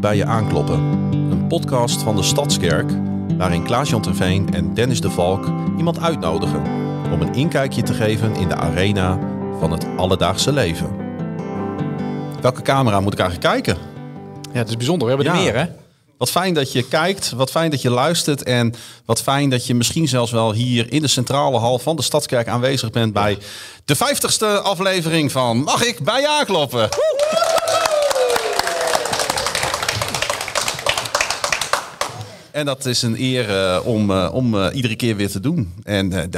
bij je aankloppen? Een podcast van de Stadskerk waarin Klaas-Jan Terveen en Dennis de Valk iemand uitnodigen om een inkijkje te geven in de arena van het alledaagse leven. Welke camera moet ik eigenlijk kijken? Ja, het is bijzonder. We hebben er Ja. meer, hè? Wat fijn dat je kijkt, wat fijn dat je luistert en wat fijn dat je misschien zelfs wel hier in de centrale hal van de Stadskerk aanwezig bent bij de vijftigste aflevering van Mag ik bij je aankloppen? En dat is een eer eh, om, eh, om eh, iedere keer weer te doen. En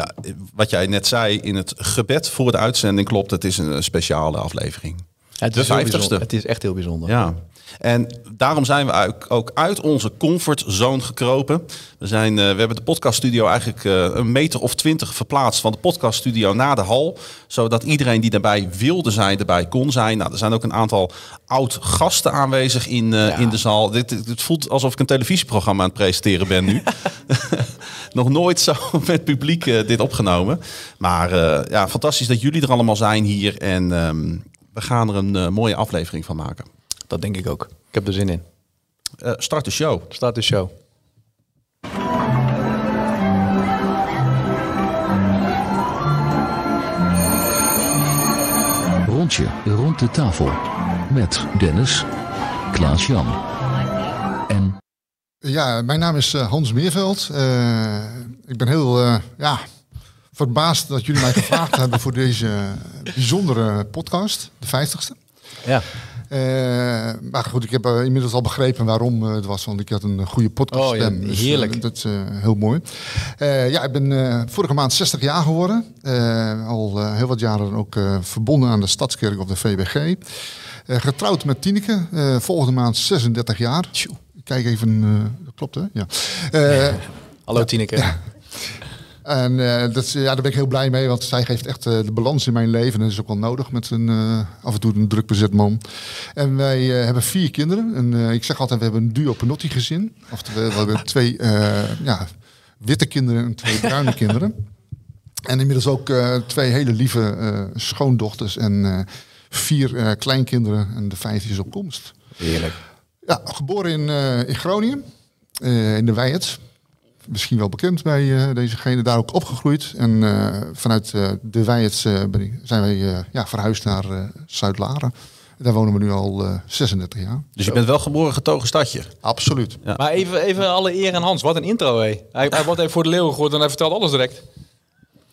wat jij net zei in het gebed voor de uitzending klopt, het is een speciale aflevering. Het is. Het is echt heel bijzonder. Ja, en daarom zijn we ook- uit onze comfortzone gekropen. We, zijn, eh, we hebben de podcaststudio eigenlijk eh, een meter of twintig verplaatst van de podcaststudio naar de hal. Zodat iedereen die daarbij wilde zijn, erbij kon zijn. Nou, er zijn ook een aantal oud gasten aanwezig in, eh, Ja. in de zaal. Dit, het voelt alsof ik een televisieprogramma aan het presenteren ben nu. Nog nooit zo met publiek dit opgenomen. Maar ja, fantastisch dat jullie er allemaal zijn hier. En ehm, we gaan er een eh, mooie aflevering van maken. Dat denk ik ook. Ik heb er zin in. Eh, start de show. Start de show. Rondje rond de tafel. Met Dennis, Klaas-Jan en Ja, mijn naam is eh, Hans Meerveld. Eh, ik ben heel eh, ja, verbaasd dat jullie mij gevraagd hebben voor deze bijzondere podcast, de vijftigste. Ja. Eh, maar goed, ik heb eh, inmiddels al begrepen waarom eh, het was, want ik had een goede podcast. Oh ja, heerlijk. dat is heel mooi. Ja, ik ben vorige maand 60 jaar geworden. Al heel wat jaren ook verbonden aan de Stadskerk of de VBG. Getrouwd met Tineke, volgende maand 36 jaar. Kijk even, dat klopt hè? Ja. Hallo Tineke. En eh, dat, ja, daar ben ik heel blij mee, want zij geeft echt eh, de balans in mijn leven. En dat is ook wel nodig met een eh, af en toe een druk bezet man. En wij hebben vier kinderen. En ik zeg altijd, we hebben een duo Penotti gezin. Oftewel, we hebben twee ja, witte kinderen en twee bruine kinderen. En inmiddels ook twee hele lieve schoondochters en vier kleinkinderen. En de vijfde is op komst. Heerlijk. Ja, geboren in, in Groningen, in de Wijert. Misschien wel bekend bij eh, dezegene, daar ook opgegroeid. En eh, vanuit eh, de eh, ik- zijn wij eh, ja, verhuisd naar eh, Zuid-Laren. Daar wonen we nu al eh 36 jaar. Dus je bent wel geboren getogen stadje. Absoluut. Ja. Maar even, even alle eer aan Hans. Wat een intro, hé. Hij, hij wordt even voor de leeuw gegooid en hij vertelt alles direct.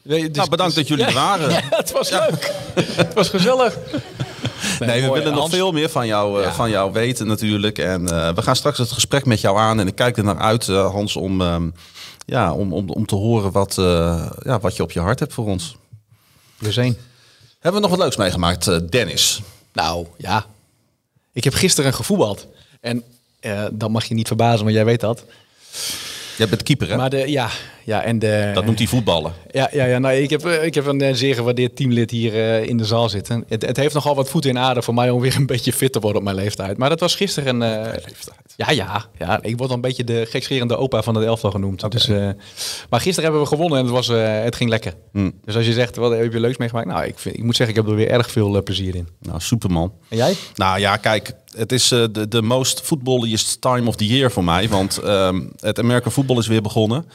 Nee, nou, bedankt dat jullie er waren. Ja, het was leuk. Het was gezellig. Nee, we willen nog veel meer van jou, eh, Ja. van jou weten natuurlijk. En eh, we gaan straks het gesprek met jou aan. En ik kijk er naar uit, eh, Hans, om, ehm, ja, om, om, om te horen wat, eh, ja, wat je op je hart hebt voor ons. We zijn. Hebben we nog wat leuks meegemaakt, eh, Dennis? Nou, ja. Ik heb gisteren gevoetbald. En eh, dat mag je niet verbazen, want jij weet dat. Jij bent keeper, hè? Maar de, ja, ja, en de... dat noemt hij voetballen. Ja, ja, ja nou, ik, heb, eh, ik heb een eh, zeer gewaardeerd teamlid hier eh, in de zaal zitten. Het, het heeft nogal wat voeten in aarde voor mij om weer een beetje fit te worden op mijn leeftijd. Maar dat was gisteren een... eh, ja, ja, ja. Ik word een beetje de gekscherende opa van het elftal genoemd. Dus, maar gisteren hebben we gewonnen en het, was, het ging lekker. Dus als je zegt, wat heb je leuks meegemaakt? Nou, ik, vind, ik moet zeggen, ik heb er weer erg veel plezier in. Nou, superman. En jij? Nou ja, kijk, het is eh, de, de most footballiest time of the year voor mij. Want ehm, het American Football is weer begonnen.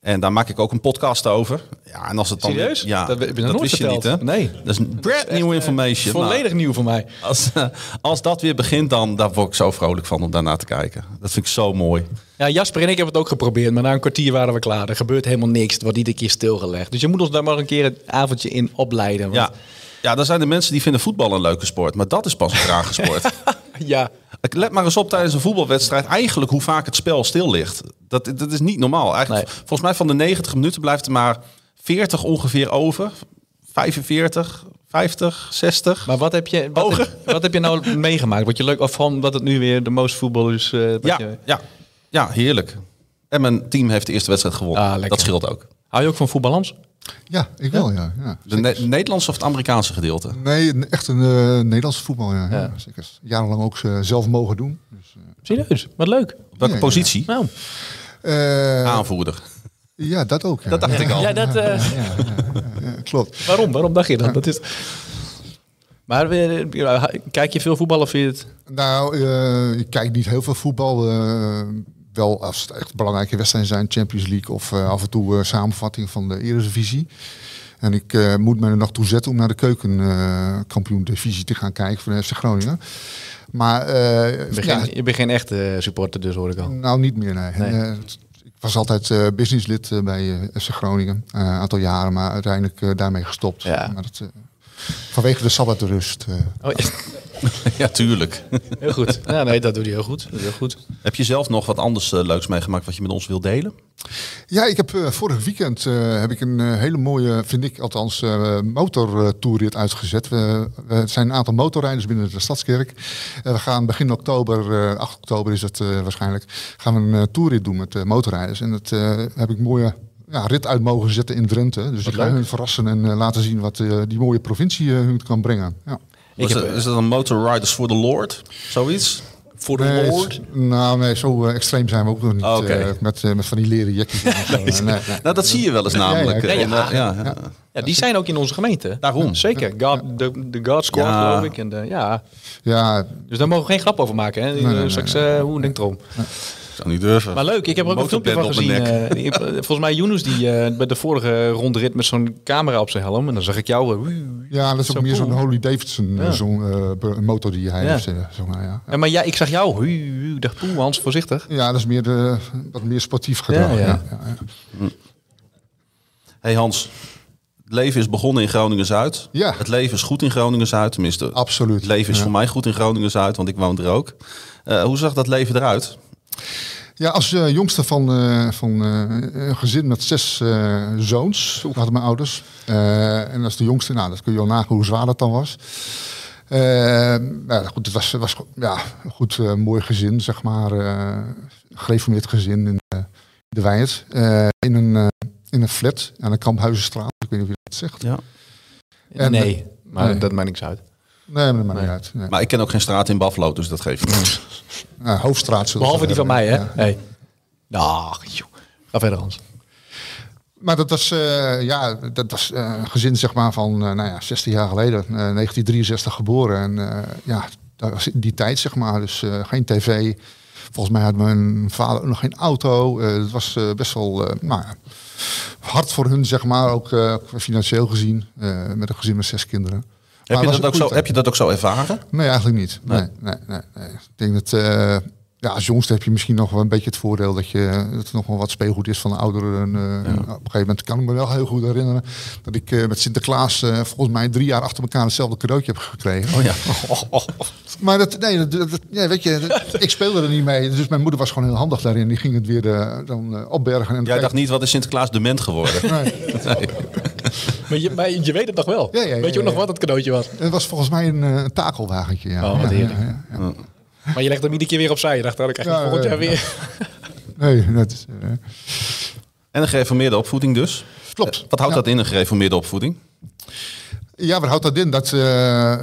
En daar maak ik ook een podcast over. Ja, en als het dan... Serieus? Ja, Dat wist je niet, hè? Nee. Dat is brand new information. Nou, Volledig nieuw voor mij. als, eh, als dat weer begint, dan daar word ik zo vrolijk van om daarna te kijken. Dat vind ik zo mooi. Ja, Jasper en ik hebben het ook geprobeerd, maar na een kwartier waren we klaar. Er gebeurt helemaal niks, het wordt iedere keer stilgelegd. Dus je moet ons daar maar een keer een avondje in opleiden. Want, Ja. Ja, dan zijn er mensen die vinden voetbal een leuke sport. Maar dat is pas een trage sport. ja. Ik Let maar eens op tijdens een voetbalwedstrijd eigenlijk hoe vaak het spel stil ligt. Dat, dat is niet normaal. Eigenlijk, Nee. Volgens mij van de 90 minuten blijft er maar 40 ongeveer over. 45, 50, 60. Maar wat heb je, wat, heb, wat heb je nou meegemaakt? Wat je leuk, of van dat het nu weer de most voetbal is? eh, wat ja, je- ja, ja, heerlijk. En mijn team heeft de eerste wedstrijd gewonnen. Ah, dat scheelt ook. Hou je ook van voetballans? Ja, ik wel, ja. ja. De Ne- Nederlandse of het Amerikaanse gedeelte? Nee, echt een eh, Nederlandse voetbal, ja. ja. Ja. Zeker. Jarenlang ook eh, zelf mogen doen. Dus, eh, Serieus, wat leuk. Op welke Ja, ja. positie? Nou, eh, Aanvoerder. ja, dat ook. Ja. Dat dacht ik al. ja, dat, eh, Ja, klopt. waarom? Waarom dacht je dat? dat is, Maar kijk je veel voetbal of vind je het... Nou, eh, ik kijk niet heel veel voetbal. Wel als het echt belangrijke wedstrijden zijn, Champions League of eh, af en toe eh, samenvatting van de Eredivisie. En ik eh, moet me er nog toe zetten om naar de keukenkampioen divisie te gaan kijken van de FC Groningen. Maar eh, Je bent, ja, geen, je bent geen echte supporter, dus hoor ik al. nou niet meer, nee. Nee. Ik was altijd businesslid bij FC Groningen, een aantal jaren, maar uiteindelijk daarmee gestopt. Ja. Maar dat, vanwege de sabbatrust. eh. Oh, ja, ja, tuurlijk. heel goed. Ja, nee, dat doet hij heel goed. Dat heel goed. Heb je zelf nog wat anders eh, leuks meegemaakt wat je met ons wilt delen? Ja, ik heb eh, vorig weekend eh, heb ik een hele mooie, vind ik althans, eh motortourrit uitgezet. We, we zijn een aantal motorrijders binnen de Stadskerk. We gaan begin oktober, eh 8 oktober is het eh, waarschijnlijk, gaan we een tourrit doen met motorrijders. En dat eh, heb ik mooie ja, rit uit mogen zetten in Drenthe. Dus ik ga leuk. hun verrassen en eh, laten zien wat eh, die mooie provincie eh, hun kan brengen. Ja. Ik heb, is dat een Motor Riders for the Lord? Zoiets? voor de Nee, Lord. nou, nee, zo extreem zijn we ook nog niet. Oh, oké. eh, met, met van die leren jekjes. Nee, nee. Nou, dat zie je wel eens namelijk. ja, ja. ja, ja. Ja, die zijn ook in onze gemeente. Daarom. Zeker. God, de, de God Squad, Ja. geloof ik. En de, ja. Ja, Dus daar mogen we geen grap over maken. Hè? nee, nee, Straks, hoe denk erom. Zou niet durven. Maar leuk, ik heb er ook een filmpje van gezien. eh, volgens mij Yunus die eh, bij de vorige ronde rit met zo'n camera op zijn helm. En dan zag ik jou. eh, Ja, dat is ook Zo meer zo'n. Harley Davidson, Ja. zo'n eh, motor die hij Ja. heeft. zeg maar, ja. Ja, maar ja, ik zag jou. Ik dacht, poeh, Hans, voorzichtig. ja, dat is meer de, wat meer sportief gedrag. Ja, Ja, ja. ja. ja. Hey Hans, het leven is begonnen in Groningen-Zuid. Ja. Het leven is goed in Groningen-Zuid. Tenminste, Absoluut. het leven is Ja. voor mij goed in Groningen-Zuid, want ik woon er ook. Eh, hoe zag dat leven eruit? Ja, als eh, jongste van, eh, van eh, een gezin met zes eh, zoons, hadden mijn ouders. Eh, en als de jongste, nou, dat kun je al nagaan hoe zwaar dat dan was. Nou, goed, het was, was ja, een goed, mooi gezin, zeg maar. eh gereformeerd gezin in eh, de Weijert. Eh, in, een, in een flat aan de Kamphuizenstraat. Ik weet niet of je dat zegt. Ja. En, nee, maar nee. dat maakt niks uit. Nee, maar Nee. niet uit. Nee. Maar ik ken ook geen straat in Buffalo, dus dat geeft niet. Nou, hoofdstraat. Behalve die van mij, hè? Ja. Nee. Ach, joh. Ga verder, Hans. Maar dat was, eh, ja, dat was eh, een gezin zeg maar, van eh, nou ja, 16 jaar geleden, eh, 1963 geboren. En eh, ja, dat was in die tijd, zeg maar. Dus eh, geen tv. Volgens mij had mijn vader ook nog geen auto. Eh, het was eh, best wel eh, nou, ja, hard voor hun, zeg maar, ook eh, financieel gezien. eh, met een gezin met zes kinderen. Heb je, dat ook zo, heb je dat ook zo ervaren? Nee, eigenlijk niet. Nee, nee, nee. nee. Ik denk dat, eh, ja, als jongste heb je misschien nog wel een beetje het voordeel dat, je, dat er nog wel wat speelgoed is van de ouderen. Eh, Op een gegeven moment kan ik me wel heel goed herinneren dat ik eh, met Sinterklaas volgens mij drie jaar achter elkaar hetzelfde cadeautje heb gekregen. Oh ja. Maar dat, nee, dat, weet je, dat- ik speelde er niet mee. Dus mijn moeder was gewoon heel handig daarin. Die ging het weer dan opbergen. En Jij dacht niet, wat is Sinterklaas dement geworden? Nee. Maar je, maar je weet het nog wel. Ja, ja, ja, weet je ook ja, nog wat het cadeautje was? Het was volgens mij een eh, takelwagentje. Ja. Oh, wat Ja, heerlijk. ja, ja, ja. Maar je legt hem iedere keer weer opzij. Je dacht, dan krijg je Ja, volgend ja, jaar ja. weer. Nee, dat is, eh, En een gereformeerde opvoeding dus? klopt. Wat houdt Ja. dat in, een gereformeerde opvoeding? Ja, wat houdt dat in? Dat, eh,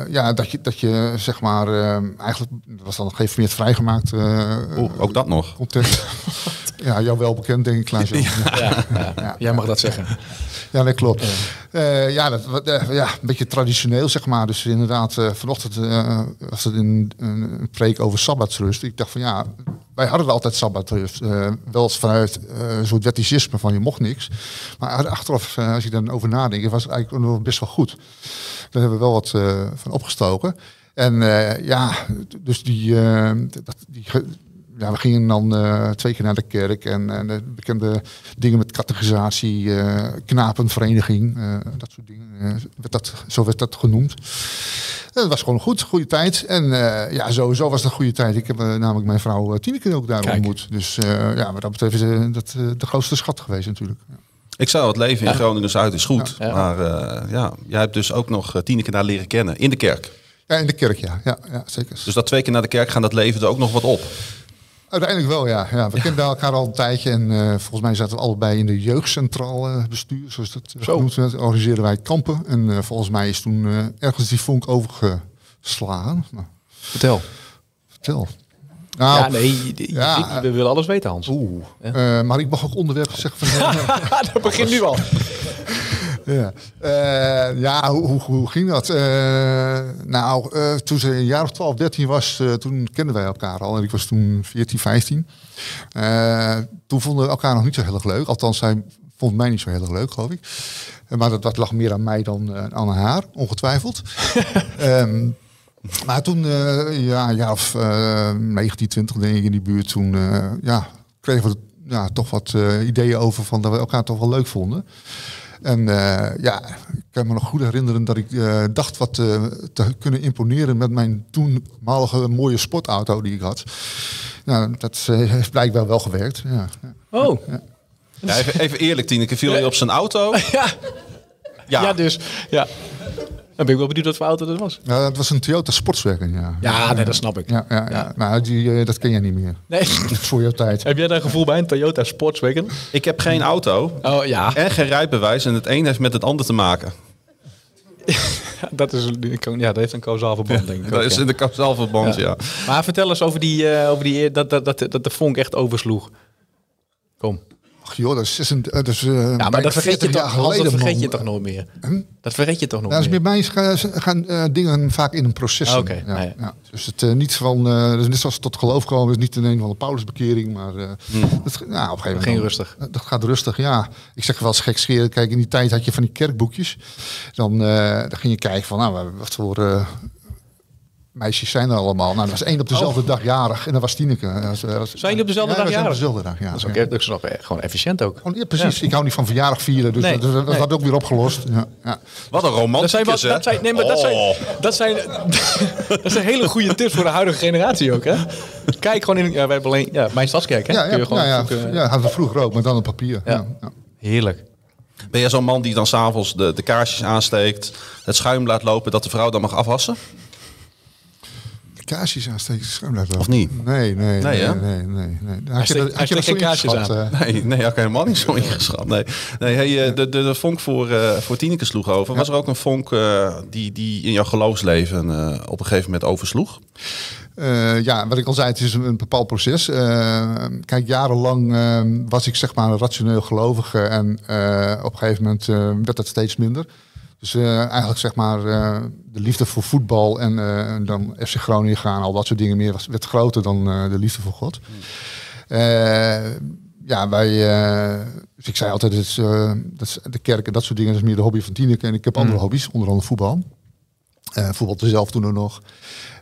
ja, dat, je, dat je zeg maar, eh, eigenlijk was dan moment vrijgemaakt. eh Oeh, ook dat nog. content. ja, jou wel bekend, denk ik, Klaas. Ja, Ja, ja. Jij mag dat zeggen. Ja dat klopt. Ja, ja, dat, eh, ja, een beetje traditioneel, zeg maar. Dus inderdaad, eh, vanochtend eh, was het een, een, preek over sabbatsrust. Ik dacht van ja, wij hadden altijd sabbatrust. eh wel eens vanuit eh, een soort wetticisme van je mocht niks. Maar achteraf, eh, als je dan over nadenkt, was het eigenlijk best wel goed. Daar hebben we wel wat eh, van opgestoken. En eh, ja, dus die, eh, dat, die ja, we gingen dan eh, twee keer naar de kerk en, en de bekende dingen met categorisatie, eh knapenvereniging, eh, dat soort dingen. eh, werd dat, zo werd dat genoemd. En dat was gewoon goed, goede tijd. En eh, ja, sowieso was het een goede tijd. Ik heb eh, namelijk mijn vrouw uh, Tineke ook daar Kijk. ontmoet. Dus eh, ja, wat dat betreft is eh, dat eh, de grootste schat geweest natuurlijk. Ja. Ik zou het leven in Groningen-Zuid is goed. Ja. Maar eh, ja, jij hebt dus ook nog uh, Tineke daar leren kennen. In de kerk. Ja, in de kerk, ja. Ja, ja zeker. Dus dat twee keer naar de kerk gaan, dat levert er ook nog wat op. Uiteindelijk wel, ja. ja we kenden elkaar al een tijdje. En eh, volgens mij zaten we allebei in de jeugdcentraal eh, bestuur, zoals dat eh, Zo. genoemd werd. Organiseerden wij kampen. En volgens mij is toen ergens die vonk overgeslagen. Nou, Vertel. vertel. Nou, ja, nee, je- ja, ik- we willen alles weten, Hans. Oeh. Eh, maar ik mag ook onderwerpen zeggen van... dat begint nu al. Ja, Eh, ja hoe, hoe, hoe ging dat? Eh, nou, eh, toen ze een jaar of 12, 13 was, toen kenden wij elkaar al. En ik was toen 14, 15. Eh, toen vonden we elkaar nog niet zo heel erg leuk. Althans, zij vond mij niet zo heel erg leuk, geloof ik. Maar dat, dat lag meer aan mij dan aan haar, ongetwijfeld. Ehm, maar toen, ja, een jaar of eh 19, 20 denk ik in die buurt, toen ja, kregen we ja, toch wat ideeën over van dat we elkaar toch wel leuk vonden. En eh, ja, ik kan me nog goed herinneren dat ik eh, dacht wat eh, te kunnen imponeren met mijn toenmalige mooie sportauto die ik had. Nou, dat heeft blijkbaar wel gewerkt. Ja. Oh, Ja, even, even eerlijk, Tineke. Viel je op zijn auto? ja. Ja. Ja, dus. Ja. Dan ben ik wel benieuwd wat voor auto dat was. Ja, het was een Toyota Sportswagen, ja. Ja, nee, dat snap ik. Ja, ja, ja. Ja. Maar die, eh, dat ken jij niet meer. Nee. Voor jouw tijd. Heb jij daar gevoel bij, een Toyota Sportswagen? Ik heb geen auto Oh ja, en geen rijbewijs. En het een heeft met het ander te maken. dat, is, een- ja, dat heeft een kausaal verband, denk ik. Dat ook, is de kausaal verband, ja. Maar vertel eens over die, eh, over die eer- dat, dat, dat, dat de vonk echt oversloeg. Kom. Joh, dat is, 26 dat is eh, Ja, maar dat vergeet, je 40 toch, jaar Hans, dat geleden, vergeet je toch nooit meer? Hm? Dat vergeet je toch nog Ja, dus meer? bij mij is- gaan, eh, dingen vaak in een proces. Ah, oké. Ja, Ah, ja. ja. Dus het eh, niet van, eh dus net zoals tot geloof komen, is niet in een van de Paulusbekering, maar eh, dat, nou, op een gegeven moment Ging rustig. Dat, dat gaat rustig, ja. Ik zeg wel eens gekscherend, kijk, in die tijd had je van die kerkboekjes. Dan, eh, dan ging je kijken van, nou, wat voor eh, meisjes zijn er allemaal. Nou, er was één op dezelfde dag jarig en dat was Tineke. Dat was- Oh. Zijn jullie op dezelfde Ja, dag zijn op jarig? dezelfde dag, ja. Dat is ook, ja. dat is nog eh, gewoon efficiënt ook. Gewoon, ja, precies. Ik hou niet van verjaardag vieren, dus Nee, dat, dat, dat nee. had ook weer opgelost. Ja, ja. Wat een Dat romanticus, zijn, wat, hè? dat zijn, nee, maar dat zijn, Oh. dat zijn, dat zijn hele goede tips voor de huidige generatie ook, hè? Kijk gewoon in, ja, wij hebben alleen, ja, mijn stadskerk, hè? Ja, Kun ja, je gewoon ja, ja, zoeken. ja, hadden we vroeger ook, maar dan op papier. Ja. Ja. Ja. Heerlijk. Ben jij zo'n man die dan s'avonds de, de kaarsjes aansteekt, het schuim laat lopen, dat de vrouw dan mag afwassen? De kaarsjes aansteken, schuim laten lopen. Of niet? Nee, nee, nee, nee, nee, nee. Had je dat- had je dat zo aan. Nee, nee, had ik helemaal niet zo ingeschat. Nee, nee hey, eh, de, de, de vonk voor, eh voor Tineke sloeg over. Was er ook een vonk eh, die, die in jouw geloofsleven eh, op een gegeven moment oversloeg? Eh, ja, wat ik al zei, het is een, een bepaald proces. Kijk, jarenlang eh, was ik zeg maar een rationeel gelovige en eh, op een gegeven moment eh, werd dat steeds minder. Dus eh, eigenlijk zeg maar eh, de liefde voor voetbal en eh, dan FC Groningen gaan, al dat soort dingen meer, was, werd groter dan de liefde voor God. Eh, ja, wij, dus ik zei altijd, het is, dat is de kerk en dat soort dingen dat is meer de hobby van Tineke. En ik heb andere hobby's, onder andere voetbal. Eh voetbalde zelf toen ook nog.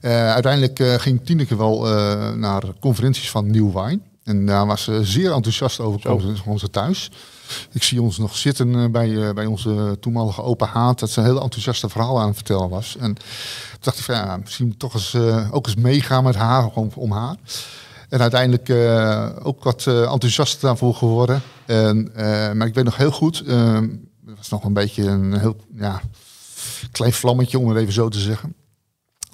Uiteindelijk ging Tineke wel naar conferenties van Nieuw Wine. En daar was ze zeer enthousiast over. Kwam ze, kwam ze thuis. Ik zie ons nog zitten eh, bij, eh, bij onze toenmalige open haat. Dat ze een heel enthousiaste verhaal aan het vertellen was. En toen dacht ik van ja, misschien toch eens, eh, ook eens meegaan met haar, gewoon om haar. En uiteindelijk ook wat eh, enthousiast daarvoor geworden. En, maar ik weet nog heel goed, het was nog een beetje een heel ja, klein vlammetje, om het even zo te zeggen.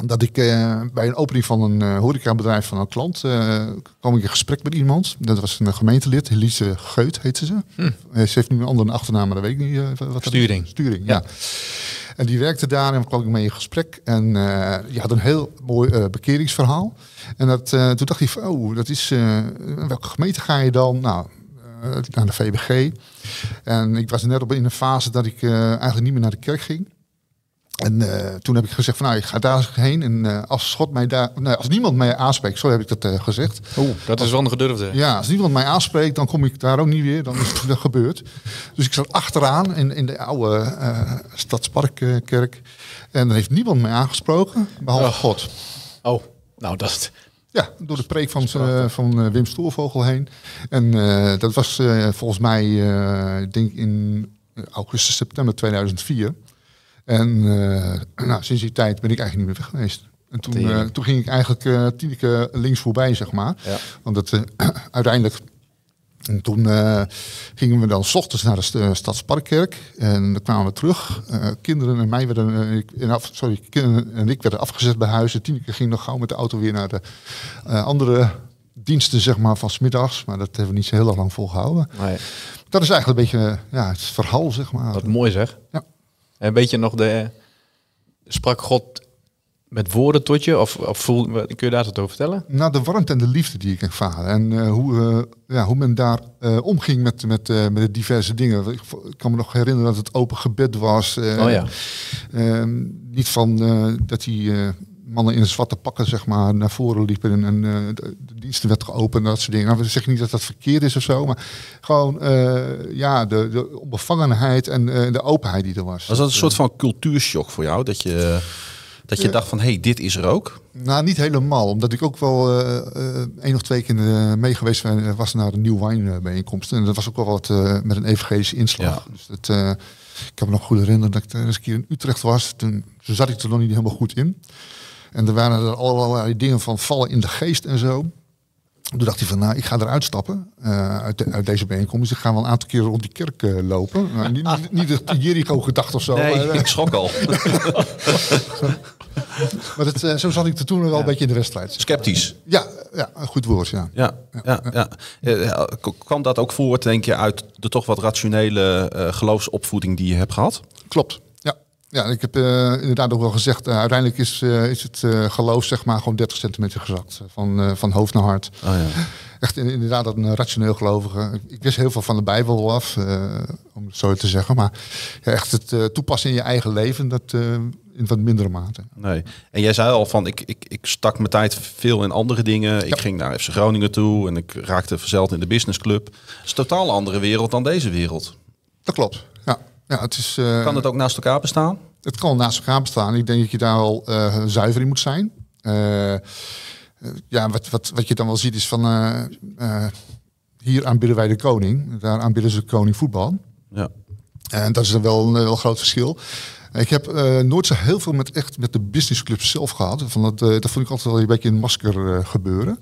Dat ik eh, bij een opening van een eh, horecabedrijf van een klant eh, kwam ik in gesprek met iemand. Dat was een gemeentelid, Elise Geut heette ze. Eh, ze heeft nu een andere achternaam, maar dat weet ik niet. wat. Sturing. Sturing, ja. En die werkte daar en kwam ik mee in gesprek. En eh die had een heel mooi bekeringsverhaal. En dat, toen dacht hij van, oh, dat is, welke gemeente ga je dan? Nou, naar de VBG. En ik was net op in een fase dat ik eigenlijk niet meer naar de kerk ging. En eh, toen heb ik gezegd van nou, ik ga daar heen. En eh, als God mij daar, nou, als niemand mij aanspreekt, zo heb ik dat eh, gezegd. Oeh, dat is wel een gedurfde. Ja, als niemand mij aanspreekt, dan kom ik daar ook niet weer. Dan is dat gebeurd. Dus ik zat achteraan in, in de oude Stadsparkkerk. En er heeft niemand mij aangesproken, behalve Oh. God. Oh, nou dat... Ja, door de preek van, van Wim Stoorvogel heen. En dat was volgens mij, ik denk in augustus, september 2004. En eh, nou, sinds die tijd ben ik eigenlijk niet meer weg geweest. En toen, eh, toen ging ik eigenlijk eh tien keer links voorbij, zeg maar. Ja. Want eh, uiteindelijk... En toen gingen we dan s ochtends naar de st- Stadsparkkerk. En dan kwamen we terug. Kinderen en mij werden... eh, ik, en af, sorry, kinderen en ik werden afgezet bij huis. En Tineke ging nog gauw met de auto weer naar de andere diensten, zeg maar, van 's middags. Maar dat hebben we niet zo heel lang volgehouden. Nee, Dat is eigenlijk een beetje ja, het verhaal, zeg maar. wat mooi zeg. Ja. En weet je nog, de, sprak God met woorden tot je? Of, of voel, kun je daar wat over vertellen? Nou, de warmte en de liefde die ik ervaren. En eh, hoe, eh, ja, hoe men daar eh, omging met, met, eh, met de diverse dingen. Ik, ik kan me nog herinneren dat het open gebed was. eh, oh ja. Niet van eh, dat eh, mannen in zwarte pakken zeg maar, naar voren liepen en, en eh, de, de diensten werd geopend en dat soort dingen. Nou, we zeggen niet dat dat verkeerd is of zo, maar gewoon eh, ja, de, de onbevangenheid en eh, de openheid die er was. Was dat een soort van cultuurshock voor jou? Dat je, dat je dacht van, hé, hey, dit is er ook? Nou, niet helemaal. Omdat ik ook wel één of twee keer mee geweest ben, was naar een nieuw wijnbijeenkomst. En dat was ook wel wat met een evangelische inslag. Ja. Dus dat, ik kan me nog goed herinneren dat ik eens een keer in Utrecht was. Toen zat ik er nog niet helemaal goed in. En er waren er allerlei dingen van vallen in de geest en zo. Toen dacht hij van, nou, ik ga eruit stappen uh, uit, de, uit, deze bijeenkomst. Ik ga wel een aantal keer rond die kerk uh, lopen. Nou, niet, niet, niet de Jericho gedacht of zo. Nee, maar, uh, ik schrok al. maar het, uh, zo zat ik er toen wel ja. een beetje in de wedstrijd. Sceptisch. Ja, ja een goed woord, ja. Ja, ja, ja. ja. Kwam dat ook voort, denk je, uit de toch wat rationele uh, geloofsopvoeding die je hebt gehad? Klopt. Ja, ik heb uh, inderdaad ook wel gezegd, uh, uiteindelijk is, is het geloof zeg maar gewoon 30 centimeter gezakt. Van, van hoofd naar hart. Oh, ja. Echt inderdaad een rationeel gelovige. Ik wist heel veel van de Bijbel af, om het zo te zeggen. Maar ja, echt het toepassen in je eigen leven, dat in wat mindere mate. Nee. En jij zei al van, ik, ik, ik stak mijn tijd veel in andere dingen. Ik ging naar FC Groningen toe en ik raakte verzeld in de businessclub. Het is een totaal andere wereld dan deze wereld. Dat klopt, ja. Ja het is, uh, kan het ook naast elkaar bestaan? Het kan naast elkaar bestaan. Ik denk dat je daar wel uh, zuiver in moet zijn. Uh, ja, wat, wat, wat je dan wel ziet is van... hier aanbidden wij de koning. Daar aanbidden ze de koning voetbal. Ja. En dat is dan wel een wel groot verschil. Ik heb uh, nooit zo heel veel met, echt met de businessclub zelf gehad. Van dat, uh, dat vond ik altijd wel een beetje een masker uh, gebeuren.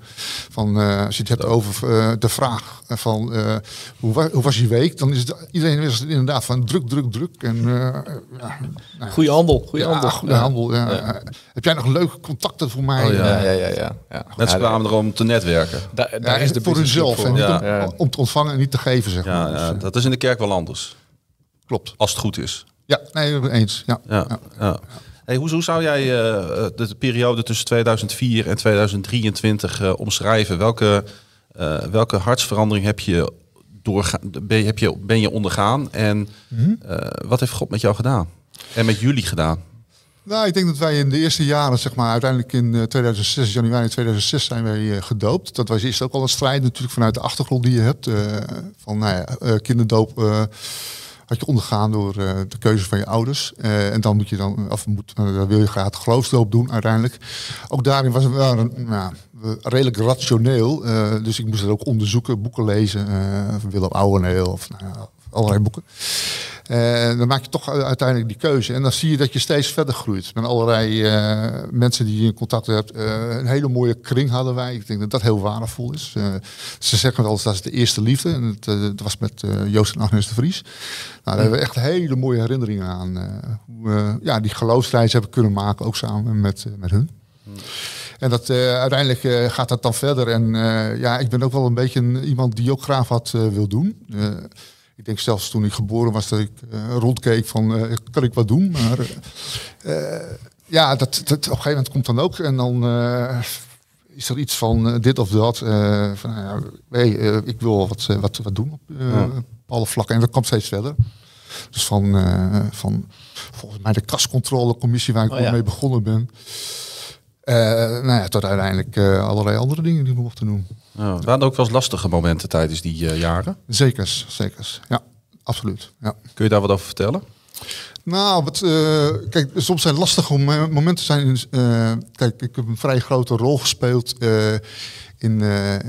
Van, als je het hebt over de vraag van hoe, wa hoe, was je week, dan is het iedereen is het inderdaad van druk, druk, druk. En, ja, nou, goeie handel, goede ja, handel. Goede handel ja. Heb jij nog leuke contacten voor mij? Oh, ja, ja, ja. ja, ja. Mensen kwamen er om te netwerken. Da daar is de voor hunzelf en ja. om, om, te ontvangen en niet te geven, zeg maar. Ja, dus, dat is in de kerk wel anders. Klopt. Als het goed is. Ja, nee, eens. Ja. ja. Hey, hoe, hoe, zou jij uh, de, de, periode tussen 2004 en 2023 uh, omschrijven? Welke, uh, welke hartsverandering heb je, doorgaan, ben, heb je, ben je ondergaan? En -hmm. wat heeft God met jou gedaan? En met jullie gedaan? Nou, ik denk dat wij in de eerste jaren, zeg maar, uiteindelijk in 2006, januari 2006 zijn wij gedoopt. Dat was eerst ook al een strijd natuurlijk vanuit de achtergrond die je hebt. van nou ja, kinderdoop had je ondergaan door uh, de keuzes van je ouders. Uh, en dan moet je dan, of moet, dan wil je graag de geloofsloop doen uiteindelijk. Ook daarin was het wel nou, redelijk rationeel. dus ik moest het ook onderzoeken, boeken lezen. van Willem Ouweneel of nou, allerlei boeken. En dan maak je toch uiteindelijk die keuze. En dan zie je dat je steeds verder groeit. Met allerlei uh, mensen die je in contact hebt. Uh, een hele mooie kring hadden wij. Ik denk dat dat heel waardevol is. Ze zeggen wel dat is de eerste liefde. En het, dat was met Joost en Agnes de Vries. Nou, daar hebben we echt hele mooie herinneringen aan. hoe we ja, die geloofsreis hebben kunnen maken. Ook samen met, met hun. En dat, uiteindelijk gaat dat dan verder. En ja, ik ben ook wel een beetje iemand die ook graag wat wil doen. Ik denk zelfs toen ik geboren was dat ik uh, rondkeek van uh, kan ik wat doen. Maar uh, ja, dat, dat, op een gegeven moment komt dan ook. En dan is er iets van dit of dat. van, nou hey, ik wil wat, wat, wat doen op alle vlakken. En dat komt steeds verder. Dus van, van volgens mij de kascontrolecommissie waar ik oh, ja. mee begonnen ben. Uh, nou ja, tot uiteindelijk uh, allerlei andere dingen die we mochten doen. Ja, het waren ook wel eens lastige momenten tijdens die uh, jaren. Zekers, zekers. Ja, absoluut. Ja. Kun je daar wat over vertellen? Nou, wat, kijk, soms zijn lastige momenten. Zijn, kijk, ik heb een vrij grote rol gespeeld in,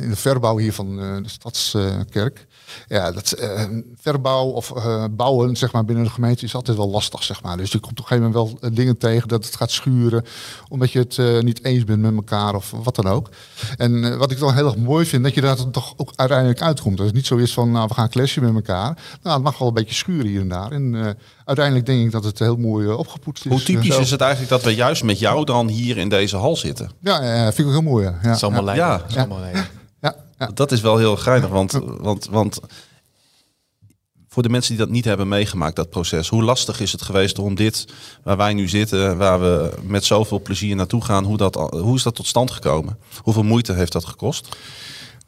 in de verbouw hier van de Stadskerk. Ja, dat uh, verbouw of uh, bouwen zeg maar, binnen de gemeente is altijd wel lastig. Zeg maar. Dus je komt op een gegeven moment wel dingen tegen dat het gaat schuren. Omdat je het uh, niet eens bent met elkaar of wat dan ook. En wat ik dan heel erg mooi vind, dat je daar toch ook uiteindelijk uitkomt. Dat het niet zo is van, nou we gaan clashen met elkaar. Nou, het mag wel een beetje schuren hier en daar. En uiteindelijk denk ik dat het heel mooi opgepoetst is. Hoe typisch is het eigenlijk dat we juist met jou dan hier in deze hal zitten? Ja, vind ik ook heel mooi. Ja. Dat is allemaal ja. ja. Dat is allemaal Ja. Dat is wel heel geinig, want, want, want voor de mensen die dat niet hebben meegemaakt, dat proces. Hoe lastig is het geweest om dit, waar wij nu zitten, waar we met zoveel plezier naartoe gaan, hoe, dat, hoe is dat tot stand gekomen? Hoeveel moeite heeft dat gekost?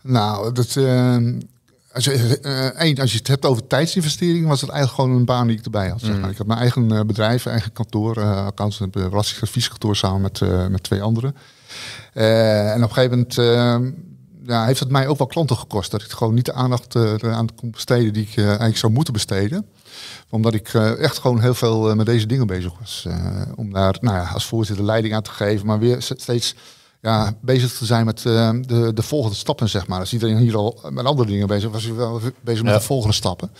Nou, dat, eh, als, je, eh, één, als je het hebt over tijdsinvestering, was het eigenlijk gewoon een baan die ik erbij had. Zeg maar. Ik had mijn eigen eh, bedrijf, eigen kantoor, uh, accountant en belastingadvieskantoor samen met, met twee anderen. En op een gegeven moment eh, ja, heeft het mij ook wel klanten gekost. Dat ik gewoon niet de aandacht eh, aan kon besteden die ik eh, eigenlijk zou moeten besteden. Omdat ik eh, echt gewoon heel veel met deze dingen bezig was. Om daar nou ja, als voorzitter leiding aan te geven, maar weer steeds ja, bezig te zijn met de, de volgende stappen, zeg maar. Als iedereen hier al met andere dingen bezig was, hij wel bezig met Ja. de volgende stappen.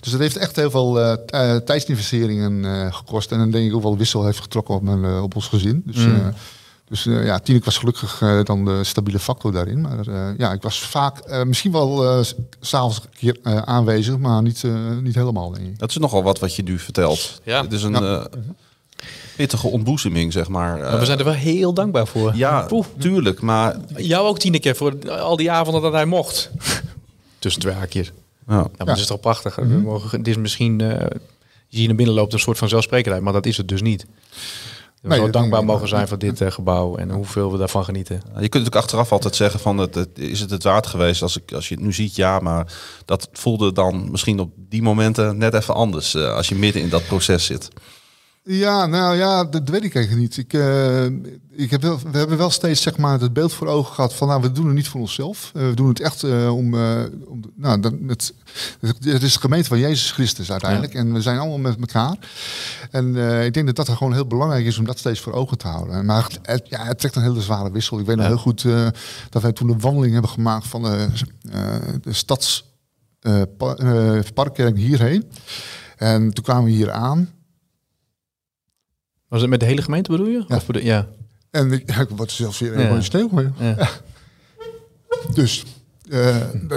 Dus dat heeft echt heel veel tijdsinvesteringen gekost. En dan denk ik ook wel wissel heeft getrokken op, mijn, op ons gezin. Dus, mm. Dus ja, Tineke was gelukkig uh, dan de stabiele factor daarin. Maar uh, ja, ik was vaak uh, misschien wel uh, s'avonds een keer uh, aanwezig, maar niet, uh, niet helemaal. Denk ik. Dat is nogal wat wat je nu vertelt. Ja. Het is een Ja. uh, pittige ontboezeming, zeg maar. Maar we zijn er wel heel dankbaar voor. Ja, Poeh. tuurlijk. Maar Jou ook Tineke voor al die avonden dat hij mocht. Tussen twee haakjes. ja. Ja, maar dat is toch prachtig. We mogen, het is misschien, uh, je hier naar binnen loopt, een soort van zelfsprekendheid, maar dat is het dus niet. We Nee, zo dankbaar mogen zijn voor dit uh, gebouw en hoeveel we daarvan genieten. Je kunt natuurlijk achteraf altijd zeggen van het, het, is het het waard geweest als, ik, als je het nu ziet, ja, maar dat voelde dan misschien op die momenten net even anders uh, als je midden in dat proces zit. Ja, nou ja, dat weet ik eigenlijk niet. Ik, uh, ik heb wel, we hebben wel steeds zeg maar, het beeld voor ogen gehad van nou, we doen het niet voor onszelf. Uh, we doen het echt uh, om, om nou, dat, met, het is de gemeente van Jezus Christus uiteindelijk. Ja. En we zijn allemaal met elkaar. En ik denk dat dat gewoon heel belangrijk is om dat steeds voor ogen te houden. Maar het, ja, het trekt een hele zware wissel. Ik weet nog heel goed dat wij toen een wandeling hebben gemaakt van de, de stadsparkkerk hierheen. En toen kwamen we hier aan. Was het met de hele gemeente bedoel je? Ja. Of bedoel, ja. En ik, ik word zelfs weer helemaal ja. Ja. Ja. Dus uh,